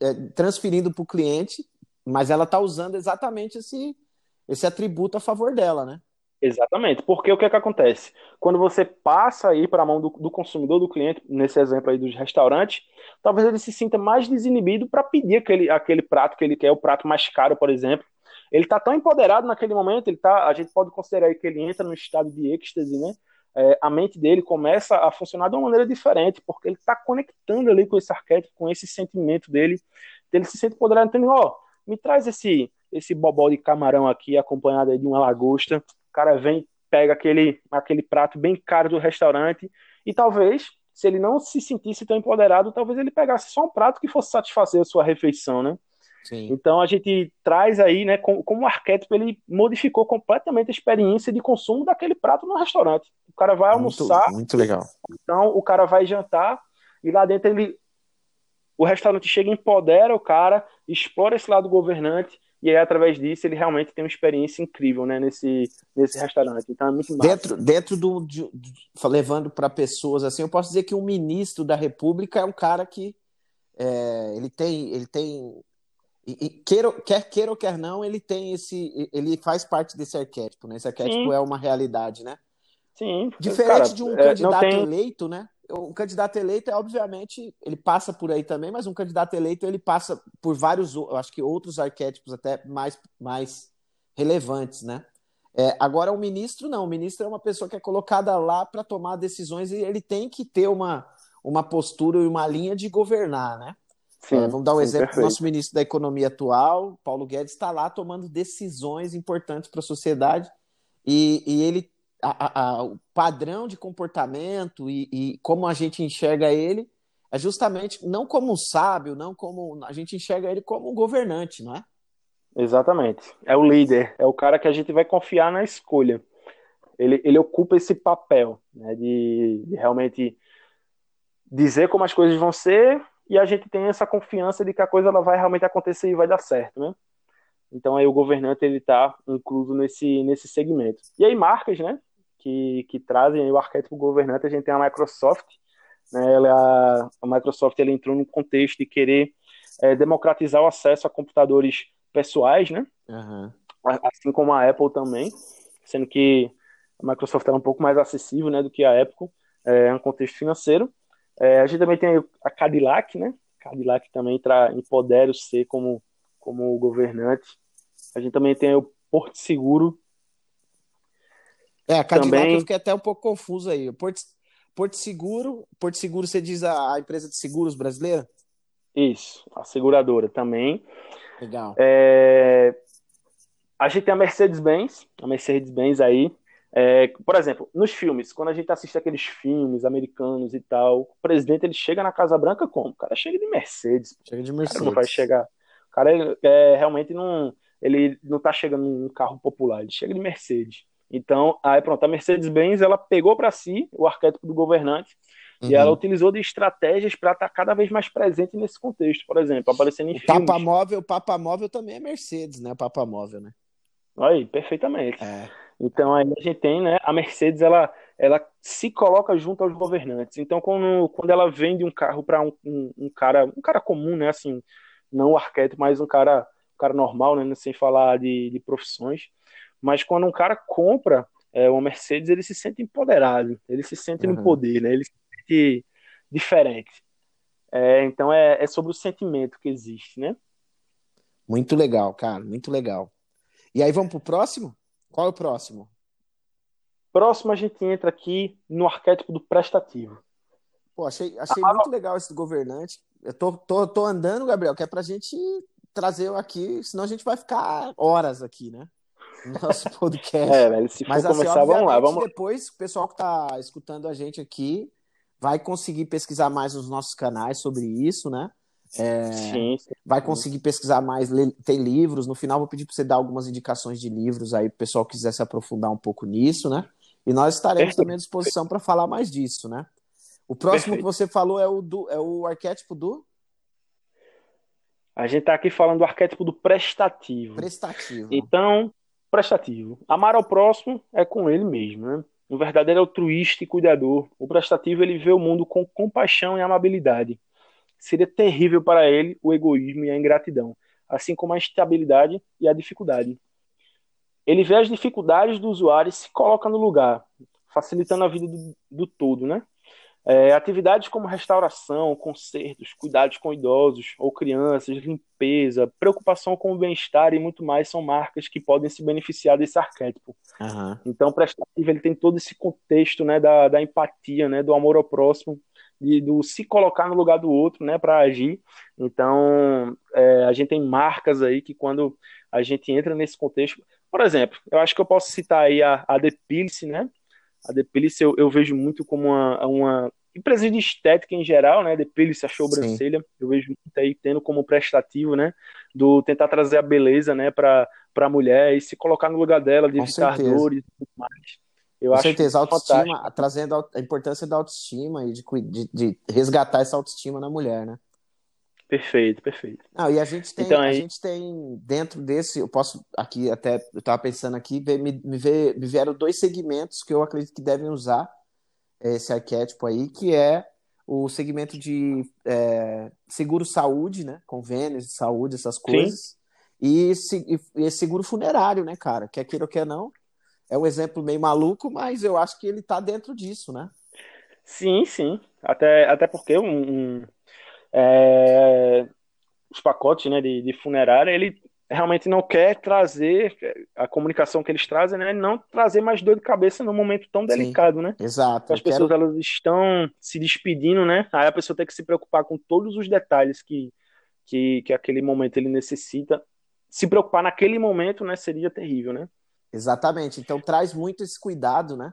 é, transferindo para o cliente, mas ela está usando exatamente esse esse atributo a favor dela, né? Exatamente, porque o que é que acontece? Quando você passa aí para a mão do, do, consumidor, do cliente, nesse exemplo aí dos restaurantes, talvez ele se sinta mais desinibido para pedir aquele, aquele prato que ele quer, o prato mais caro, por exemplo. Ele está tão empoderado naquele momento, ele tá, a gente pode considerar aí que ele entra no estado de êxtase, né? É, a mente dele começa a funcionar de uma maneira diferente, porque ele está conectando ali com esse arquétipo, com esse sentimento dele, ele se sente empoderado, entendendo, ó, oh, me traz esse esse bobó de camarão aqui, acompanhado de uma lagosta, cara vem, pega aquele, aquele prato bem caro do restaurante e talvez, se ele não se sentisse tão empoderado, talvez ele pegasse só um prato que fosse satisfazer a sua refeição, né? Sim. Então a gente traz aí, né, como, como arquétipo, ele modificou completamente a experiência de consumo daquele prato no restaurante. O cara vai almoçar. Muito, muito legal. Então o cara vai jantar e lá dentro ele. O restaurante chega, empodera o cara, explora esse lado governante e aí, através disso, ele realmente tem uma experiência incrível né, nesse, nesse restaurante. Então é muito massa. Dentro, dentro do. De, levando para pessoas assim, eu posso dizer que um ministro da República é um cara que é, ele tem. Ele tem e, e queira, quer queira ou quer não, ele tem esse. Ele faz parte desse arquétipo, né? Esse arquétipo Sim. é uma realidade, né? Sim. Diferente cara, de um é, candidato tem... eleito, né? Um candidato eleito é obviamente ele passa por aí também, mas um candidato eleito ele passa por vários, eu acho que outros arquétipos até mais mais relevantes, né? É, agora o ministro não, o ministro é uma pessoa que é colocada lá para tomar decisões e ele tem que ter uma uma postura e uma linha de governar, né? Sim, é, vamos dar um sim, exemplo do nosso ministro da Economia atual, Paulo Guedes, está lá tomando decisões importantes para a sociedade e, e ele a, a, o padrão de comportamento e, e, como a gente enxerga ele é justamente não como um sábio, não como a gente enxerga ele como um governante, não é? Exatamente. É o líder, é o cara que a gente vai confiar na escolha. Ele, ele ocupa esse papel né, de, de realmente dizer como as coisas vão ser e a gente tem essa confiança de que a coisa ela vai realmente acontecer e vai dar certo, né? Então aí o governante ele está incluso nesse nesse segmento. E aí marcas, né? Que, que trazem o arquétipo governante. A gente tem a Microsoft, né, ela, a Microsoft ela entrou no contexto de querer é, democratizar o acesso a computadores pessoais, né? Uhum. assim como a Apple também, sendo que a Microsoft era um pouco mais acessível né, do que a Apple, é, um contexto financeiro. É, a gente também tem a Cadillac, né? Cadillac também entra, empodera o C como, como governante. A gente também tem o Porto Seguro. É, a Cadillac também... eu fiquei até um pouco confuso aí. Porto, Porto Seguro, Porto Seguro você diz a, a empresa de seguros brasileira? Isso, a seguradora também. Legal. É, a gente tem a Mercedes-Benz, a Mercedes-Benz aí. É, por exemplo, nos filmes, quando a gente assiste aqueles filmes americanos e tal, o presidente ele chega na Casa Branca como? O cara chega de Mercedes. Chega de Mercedes. não vai chegar. O cara é, realmente não. Ele não tá chegando num carro popular, ele chega de Mercedes. Então, aí pronto, a Mercedes-Benz ela pegou para si o arquétipo do governante uhum. e ela utilizou de estratégias para estar tá cada vez mais presente nesse contexto, por exemplo, aparecendo em o filmes. Papa móvel, o Papa móvel também é Mercedes, né? O Papa móvel, né? Aí, perfeitamente. É. Então aí a gente tem, né, a Mercedes ela, ela se coloca junto aos governantes. Então quando, quando ela vende um carro para um, um, um, cara, um cara comum, né, assim, não o arquétipo, mas um cara, um cara normal, né, sem falar de, de profissões, mas quando um cara compra é, uma Mercedes, ele se sente empoderado, ele se sente uhum. no poder, né, ele se sente diferente. É, então é, é sobre o sentimento que existe, né? Muito legal, cara, muito legal. E aí vamos pro próximo? Qual é o próximo? Próximo a gente entra aqui no arquétipo do prestativo. Pô, achei, achei ah, muito legal esse do governante. Eu tô, tô, tô andando, Gabriel, que é pra gente trazer aqui, senão a gente vai ficar horas aqui, né? No nosso podcast. é, velho, se Mas, for assim, começar, vamos lá. Vamos... Depois, o pessoal que tá escutando a gente aqui vai conseguir pesquisar mais nos nossos canais sobre isso, né? É, sim, sim, vai conseguir pesquisar mais, tem livros. No final, vou pedir para você dar algumas indicações de livros aí, para o pessoal quiser se aprofundar um pouco nisso, né? E nós estaremos também à disposição para falar mais disso, né? O próximo Perfeito. que você falou é o, do, é o arquétipo do. A gente está aqui falando do arquétipo do prestativo. Prestativo. Então, prestativo. Amar ao próximo é com ele mesmo, né? Um verdadeiro altruísta e cuidador. O prestativo ele vê o mundo com compaixão e amabilidade seria terrível para ele o egoísmo e a ingratidão, assim como a instabilidade e a dificuldade. Ele vê as dificuldades do usuário e se coloca no lugar, facilitando a vida do, do todo, né? É, atividades como restauração, concertos, cuidados com idosos ou crianças, limpeza, preocupação com o bem-estar e muito mais são marcas que podem se beneficiar desse arquétipo. Uhum. Então, o prestativo ele tem todo esse contexto né, da, da empatia, né, do amor ao próximo, de, do se colocar no lugar do outro, né, para agir. Então, é, a gente tem marcas aí que quando a gente entra nesse contexto, por exemplo, eu acho que eu posso citar aí a, a né? A Depilice eu, eu vejo muito como uma, uma empresa de estética em geral, né? Depilice, a sobrancelha, Sim. eu vejo muito aí tendo como prestativo, né? Do tentar trazer a beleza, né, para a mulher e se colocar no lugar dela, de evitar dores e tudo mais. Eu Com acho certeza, autoestima, fantástico. trazendo a importância da autoestima e de, de, de, resgatar essa autoestima na mulher, né? Perfeito, perfeito. Não, e a gente tem, então, aí... a gente tem dentro desse, eu posso aqui até, eu estava pensando aqui, me, me, ver, me vieram dois segmentos que eu acredito que devem usar esse arquétipo aí, que é o segmento de é, seguro-saúde, né? Convênios de saúde, essas coisas. E, e, e seguro funerário, né, cara? Quer queira ou quer não, é um exemplo meio maluco, mas eu acho que ele está dentro disso, né? Sim, sim. Até, até porque um, um é, os pacotes né, de, de funerária, ele realmente não quer trazer a comunicação que eles trazem, né? Não trazer mais dor de cabeça num momento tão delicado, Sim, né? Exato. As pessoas quero... elas estão se despedindo, né? Aí a pessoa tem que se preocupar com todos os detalhes que, que, que aquele momento ele necessita. Se preocupar naquele momento, né? Seria terrível, né? Exatamente. Então traz muito esse cuidado, né?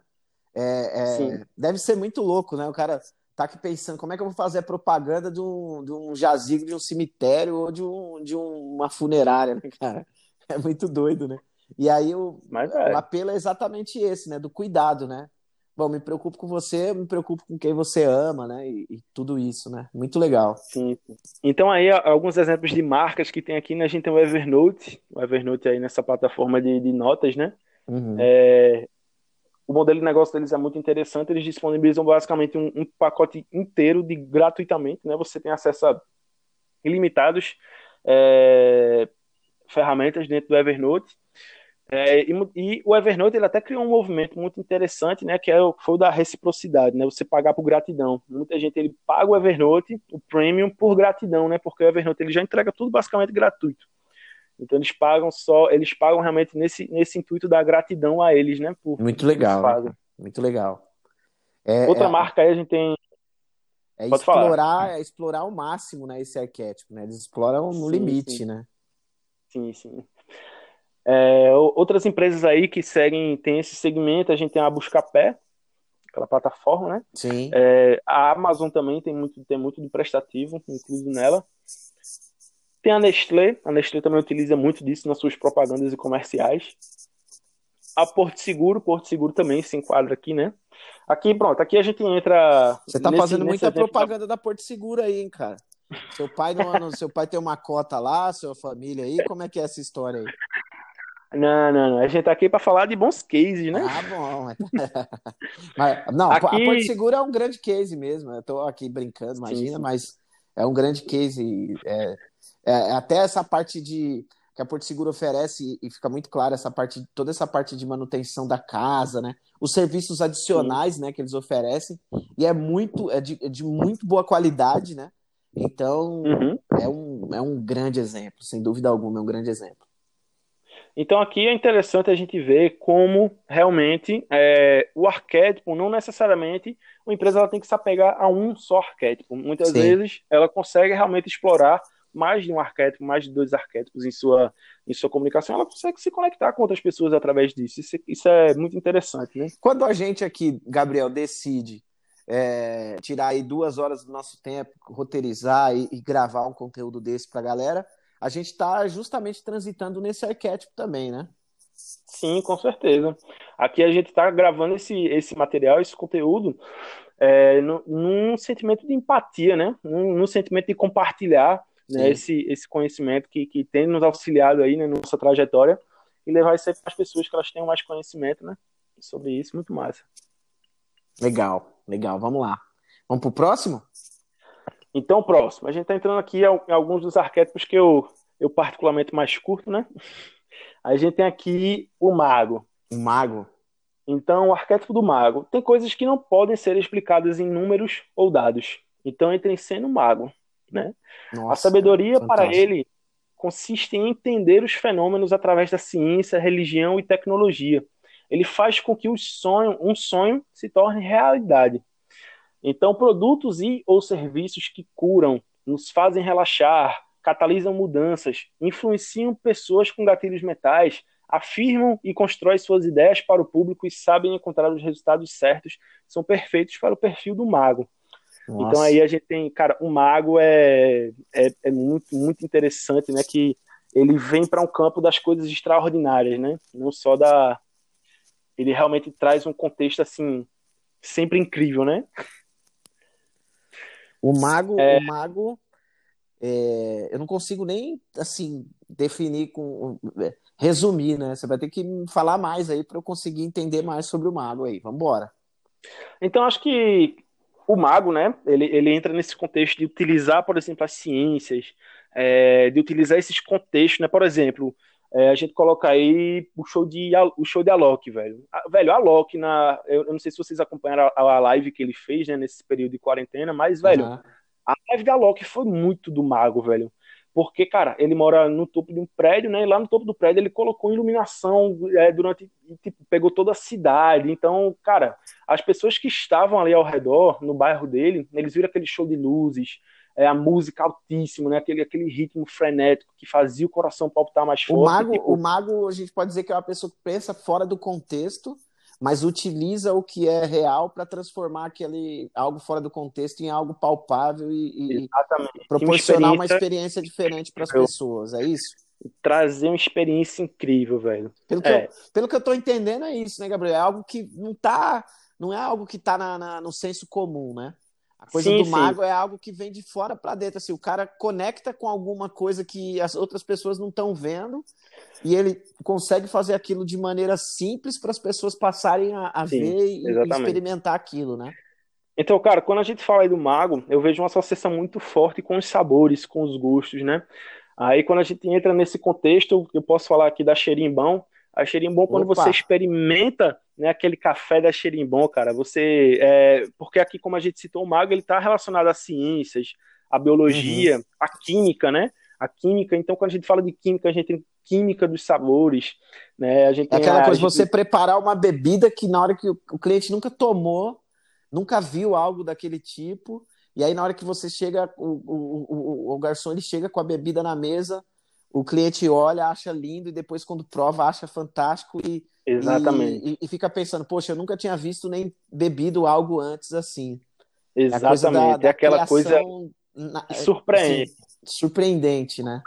É, é, deve ser muito louco, né? O cara tá aqui pensando como é que eu vou fazer a propaganda de um, de um jazigo, de um cemitério ou de, um, de uma funerária, né, cara? É muito doido, né? E aí o, é. o apelo é exatamente esse, né? Do cuidado, né? Bom, me preocupo com você, me preocupo com quem você ama, né? E, e, tudo isso, né? Muito legal. Sim. Então aí alguns exemplos de marcas que tem aqui, né? A gente tem o Evernote, o Evernote aí nessa plataforma de, de notas, né? Uhum. É, o modelo de negócio deles é muito interessante. Eles disponibilizam basicamente um, um, pacote inteiro de gratuitamente, né? Você tem acesso a ilimitados é, ferramentas dentro do Evernote. É, e, e, o Evernote ele até criou um movimento muito interessante, né, que é o, foi o da reciprocidade, né, você pagar por gratidão. Muita gente ele paga o Evernote, o Premium, por gratidão, né, porque o Evernote ele já entrega tudo basicamente gratuito. Então eles pagam só, eles pagam realmente nesse, nesse intuito da gratidão a eles, né? Por, muito legal, né? muito legal. É, Outra é, marca aí a gente tem. É Pode explorar, falar. é explorar ao máximo, né, esse arquétipo, né? Eles exploram no sim, limite, sim. né? Sim, sim. É, outras empresas aí que seguem, tem esse segmento, a gente tem a Buscapé, aquela plataforma, né? Sim. É, a Amazon também tem muito, tem muito de prestativo incluído nela. Tem a Nestlé, a Nestlé também utiliza muito disso nas suas propagandas e comerciais. A Porto Seguro, Porto Seguro também se enquadra aqui, né? Aqui, pronto, aqui a gente entra. Você tá nesse, fazendo muita propaganda da Porto Seguro aí, hein, cara? Seu pai, não, seu pai tem uma cota lá, sua família aí, como é que é essa história aí? Não, não, não. A gente tá aqui para falar de bons cases, né? Ah, bom. mas, não, aqui... a Porto Seguro é um grande case mesmo. Eu tô aqui brincando, imagina, sim, sim. mas é um grande case. É, é, até essa parte de que a Porto Seguro oferece e fica muito claro essa parte, toda essa parte de manutenção da casa, né? Os serviços adicionais, sim. né, que eles oferecem e é muito, é de, é de muito boa qualidade, né? Então uhum. é, um, é um grande exemplo, sem dúvida alguma, é um grande exemplo. Então aqui é interessante a gente ver como realmente é, o arquétipo não necessariamente uma empresa ela tem que se apegar a um só arquétipo. Muitas Sim. vezes ela consegue realmente explorar mais de um arquétipo, mais de dois arquétipos em sua, em sua comunicação, ela consegue se conectar com outras pessoas através disso. Isso, isso é muito interessante, né? Quando a gente aqui, Gabriel, decide é, tirar aí duas horas do nosso tempo, roteirizar e, e gravar um conteúdo desse para a galera, a gente está justamente transitando nesse arquétipo também, né? Sim, com certeza. Aqui a gente está gravando esse, esse material, esse conteúdo, é, no, num sentimento de empatia, né? Num, num sentimento de compartilhar né, esse, esse conhecimento que, que tem nos auxiliado aí né, na nossa trajetória e levar isso para as pessoas que elas tenham mais conhecimento né, sobre isso, muito massa. Legal, legal. Vamos lá. Vamos para o próximo? Então, próximo. A gente está entrando aqui em alguns dos arquétipos que eu, eu particularmente mais curto, né? A gente tem aqui o mago. O mago. Então, o arquétipo do mago. Tem coisas que não podem ser explicadas em números ou dados. Então, entra em cena o mago. Né? Nossa, a sabedoria para ele consiste em entender os fenômenos através da ciência, religião e tecnologia. Ele faz com que sonho, um sonho se torne realidade. Então, produtos e ou serviços que curam, nos fazem relaxar, catalisam mudanças, influenciam pessoas com gatilhos mentais, afirmam e constroem suas ideias para o público e sabem encontrar os resultados certos, são perfeitos para o perfil do mago. Nossa. Então aí a gente tem, cara, o mago é, é, é muito, muito interessante, né? Que ele vem para um campo das coisas extraordinárias, né? Não só da. Ele realmente traz um contexto assim, sempre incrível, né? O mago, é... o mago, é, eu não consigo nem assim definir com é, resumir, né? Você vai ter que falar mais aí para eu conseguir entender mais sobre o mago aí. Vamos embora. Então acho que o mago, né? Ele, ele entra nesse contexto de utilizar, por exemplo, as ciências, é, de utilizar esses contextos, né? Por exemplo, é, a gente coloca aí o show de o show de Alok, velho. A, velho, Alok na, eu, eu, não sei se vocês acompanharam a, a, live que ele fez, né, nesse período de quarentena, mas velho, uhum. a live de Alok foi muito do mago, velho. Porque, cara, ele mora no topo de um prédio, né? E lá no topo do prédio ele colocou iluminação é, durante. Tipo, pegou toda a cidade. Então, cara, as pessoas que estavam ali ao redor, no bairro dele, eles viram aquele show de luzes, é, a música altíssima, né? Aquele, aquele ritmo frenético que fazia o coração palpitar mais forte. O mago, tipo... o mago, a gente pode dizer que é uma pessoa que pensa fora do contexto, mas utiliza o que é real para transformar aquele algo fora do contexto em algo palpável e, e proporcionar uma experiência, uma experiência diferente para as pessoas. É isso? Trazer uma experiência incrível, velho. Pelo que, é. eu, pelo que eu tô entendendo, é isso, né, Gabriel? É algo que não tá. Não é algo que tá na, na no senso comum, né? A coisa sim, do mago sim. é algo que vem de fora para dentro. Assim, o cara conecta com alguma coisa que as outras pessoas não estão vendo e ele consegue fazer aquilo de maneira simples para as pessoas passarem a, a sim, ver e, e, experimentar aquilo, né? Então, cara, quando a gente fala aí do mago, eu vejo uma associação muito forte com os sabores, com os gostos, né? Aí, quando a gente entra nesse contexto, eu posso falar aqui da Xerimbão. A Xerimbom, quando Opa. você experimenta né, aquele café da Xerimbom, cara, você. É, porque aqui, como a gente citou, o mago ele está relacionado às ciências, à biologia, uhum. à química, né? A química, então, quando a gente fala de química, a gente tem química dos sabores, né? A gente é aquela a, coisa, gente... você preparar uma bebida que na hora que o cliente nunca tomou, nunca viu algo daquele tipo, e aí na hora que você chega, o, o, o, o garçom ele chega com a bebida na mesa, o cliente olha, acha lindo e depois quando prova acha fantástico e exatamente e, e, fica pensando, poxa, eu nunca tinha visto nem bebido algo antes assim. Exatamente, é, da, aquela coisa na, surpreende, assim, surpreendente, né?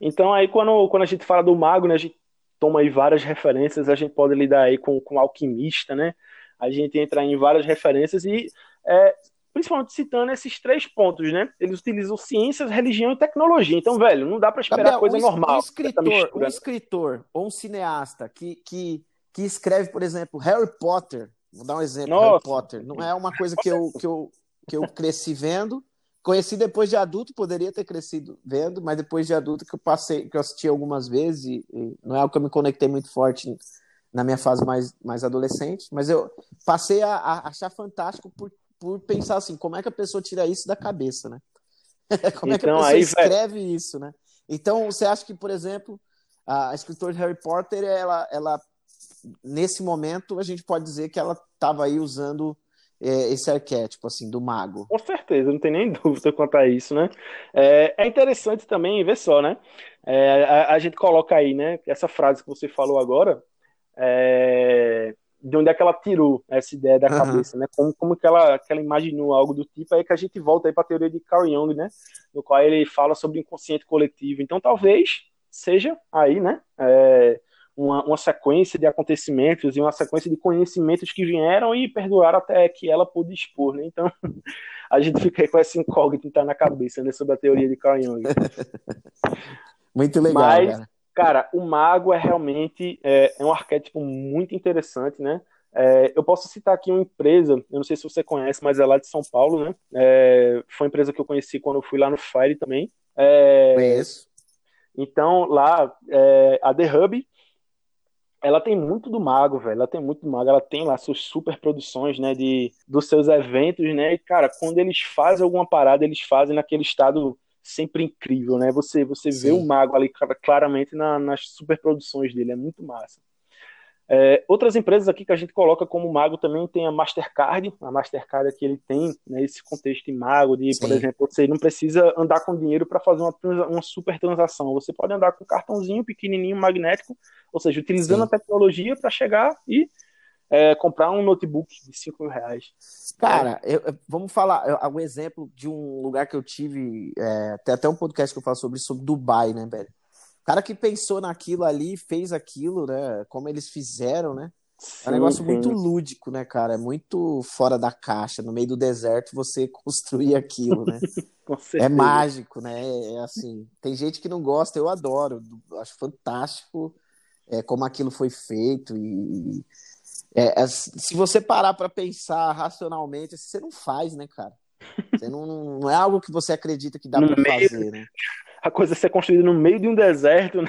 Então aí quando, quando a gente fala do mago, né, a gente toma aí várias referências, a gente pode lidar aí com com alquimista, né? A gente entra em várias referências e é, principalmente citando esses três pontos, né? Eles utilizam ciências, religião e tecnologia. Então, velho, não dá para esperar Gabriel, coisa um, normal. Um escritor, um escritor ou um cineasta que, que, que escreve, por exemplo, Harry Potter, vou dar um exemplo, Nossa. Harry Potter, não é uma coisa que eu, que eu, que eu cresci vendo, conheci depois de adulto, poderia ter crescido vendo, mas depois de adulto que eu passei, que eu assisti algumas vezes, e, e não é algo que eu me conectei muito forte na minha fase mais, mais adolescente, mas eu passei a, a achar fantástico por por pensar assim, como é que a pessoa tira isso da cabeça, né? como é que a então, pessoa aí, escreve vai... isso, né? Então, você acha que, por exemplo, a escritora de Harry Potter, ela, ela, nesse momento, a gente pode dizer que ela estava aí usando é, esse arquétipo, assim, do mago. Com certeza, não tem nem dúvida quanto a isso, né? É, é interessante também, ver só, né? É, a, a, gente coloca aí, né, essa frase que você falou agora, é, de onde é que ela tirou essa ideia da uhum. cabeça, né? Como, como que, ela, que ela imaginou algo do tipo, aí que a gente volta aí para a teoria de Carl Jung, né? No qual ele fala sobre inconsciente coletivo. Então, talvez seja aí, né? É, uma, uma sequência de acontecimentos e uma sequência de conhecimentos que vieram e perduraram até que ela pôde expor, né? Então, a gente fica aí com essa incógnita na cabeça, né? Sobre a teoria de Carl Jung. Muito legal, Mas, cara. Cara, o mago é realmente é, é um arquétipo muito interessante, né? É, eu posso citar aqui uma empresa, eu não sei se você conhece, mas é lá de São Paulo, né? É, foi uma empresa que eu conheci quando eu fui lá no Fire também. É, Conheço. Então, lá, é, a The Hub, ela tem muito do mago, velho. Ela tem muito do mago. Ela tem lá suas super produções, né? De, dos seus eventos, né? E, cara, quando eles fazem alguma parada, eles fazem naquele estado sempre incrível, né? Você, você vê o mago ali claramente na, nas superproduções dele, é muito massa. É, outras empresas aqui que a gente coloca como mago também tem a Mastercard. A Mastercard aqui ele tem né, esse contexto de mago, de, Sim. por exemplo, você não precisa andar com dinheiro para fazer uma, uma super transação. Você pode andar com um cartãozinho pequenininho magnético, ou seja, utilizando Sim. a tecnologia para chegar e é, comprar um notebook de 5 mil reais. Cara, eu, vamos falar algum exemplo de um lugar que eu tive. É, tem até um podcast que eu falo sobre sobre Dubai, né, velho? O cara que pensou naquilo ali, fez aquilo, né? Como eles fizeram, né? é um negócio sim. muito lúdico, né, cara? É muito fora da caixa. No meio do deserto, você construir aquilo, né? é mágico, né? É, é assim. Tem gente que não gosta, eu adoro. Acho fantástico é, como aquilo foi feito e é, é, se você parar para pensar racionalmente, você não faz, né, cara? Você não, não é algo que você acredita que dá para fazer, né? A coisa ser construída no meio de um deserto. Né?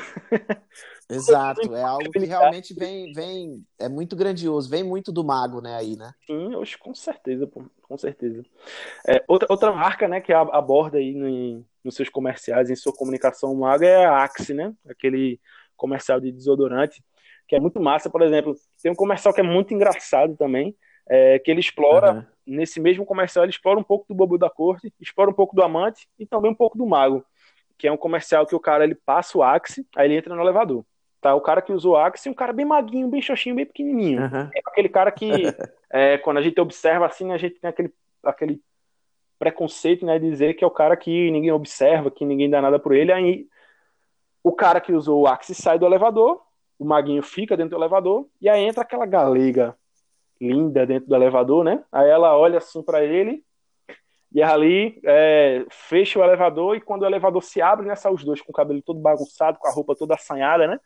Exato, é algo que realmente vem, vem, é muito grandioso, vem muito do mago, né, aí, né? Sim, hoje com certeza, pô, com certeza. É, outra, outra marca, né, que aborda aí no, nos seus comerciais, em sua comunicação mago é a Axe, né? Aquele comercial de desodorante que é muito massa, por exemplo. Tem um comercial que é muito engraçado também, é, que ele explora, uhum. nesse mesmo comercial, ele explora um pouco do bobo da corte, explora um pouco do amante e também um pouco do mago, que é um comercial que o cara ele passa o Axe, aí ele entra no elevador. Tá, o cara que usou o Axe, um cara bem maguinho, bem xoxinho, bem pequenininho. Uhum. É aquele cara que, é, quando a gente observa assim, a gente tem aquele, aquele preconceito, né, de dizer que é o cara que ninguém observa, que ninguém dá nada por ele. Aí o cara que usou o Axe sai do elevador, o maguinho fica dentro do elevador e aí entra aquela galega linda dentro do elevador, né? Aí ela olha assim para ele e ali é, fecha o elevador e quando o elevador se abre, né, sai os dois com o cabelo todo bagunçado, com a roupa toda assanhada, né?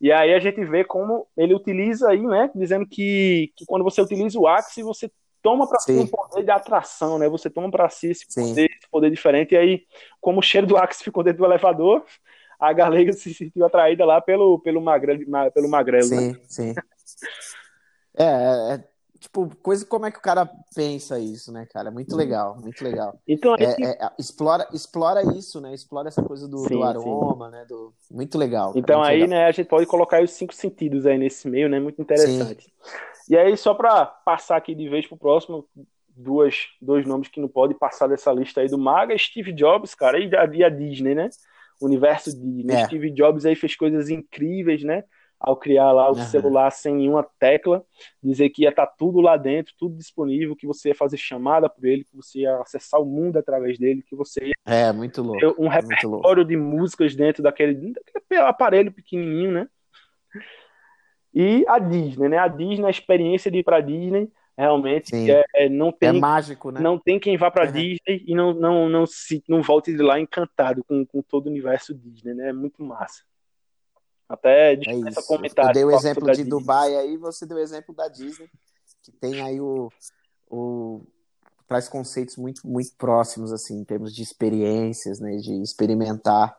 E aí a gente vê como ele utiliza aí, né, dizendo que, que quando você utiliza o Axe, você toma para si um poder de atração, né? Você toma para si esse poder, esse poder, diferente. E aí, como o cheiro do Axe ficou dentro do elevador, a galega se sentiu atraída lá pelo, pelo, magre, pelo magrelo. Sim, né? sim. É, é, é, tipo, coisa como é que o cara pensa isso, né, cara? Muito legal, muito legal. Então, é, é, é, explora, explora isso, né? Explora essa coisa do, sim, do aroma, sim. né? Do... Muito legal. Então muito aí, legal. né, a gente pode colocar os cinco sentidos aí nesse meio, né? Muito interessante. Sim. E aí, só para passar aqui de vez pro próximo, duas, dois nomes que não pode passar dessa lista aí do Maga, Steve Jobs, cara, e a, e a Disney, né? Universo Disney. É. Steve Jobs aí fez coisas incríveis, né? Ao criar lá o uhum. celular sem nenhuma tecla, dizer que ia estar tá tudo lá dentro, tudo disponível, que você ia fazer chamada por ele, que você ia acessar o mundo através dele, que você ia é, muito louco, ter um repertório de músicas dentro daquele, daquele aparelho pequenininho, né? E a Disney, né? A Disney, a experiência de ir para Disney realmente é, é, não tem é mágico, né? Não tem quem vá para é. Disney e não não não se não volte de lá encantado com, com todo o universo Disney, né? É muito massa. Até dispensa é comentário. Eu dei o exemplo de Disney. Dubai aí, você deu o exemplo da Disney, que tem aí o, o traz conceitos muito muito próximos assim, em termos de experiências, né, de experimentar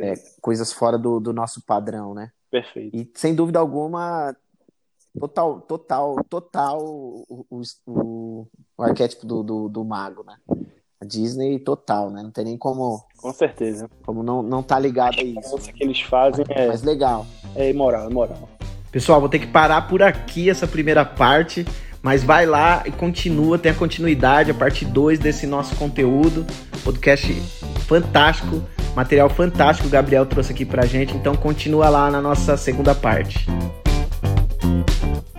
é, coisas fora do, do nosso padrão, né? Perfeito. E sem dúvida alguma total, total, total o, o, o, o arquétipo do, do, do, mago, né? A Disney total, né? Não tem nem como. Com certeza. Como não, não tá ligado a isso. que eles fazem é. Mas legal. É imoral, é moral. Pessoal, vou ter que parar por aqui essa primeira parte. Mas vai lá e continua, tem a continuidade, a parte 2 desse nosso conteúdo. Podcast fantástico, material fantástico o Gabriel trouxe aqui pra gente. Então continua lá na nossa segunda parte. Thank you.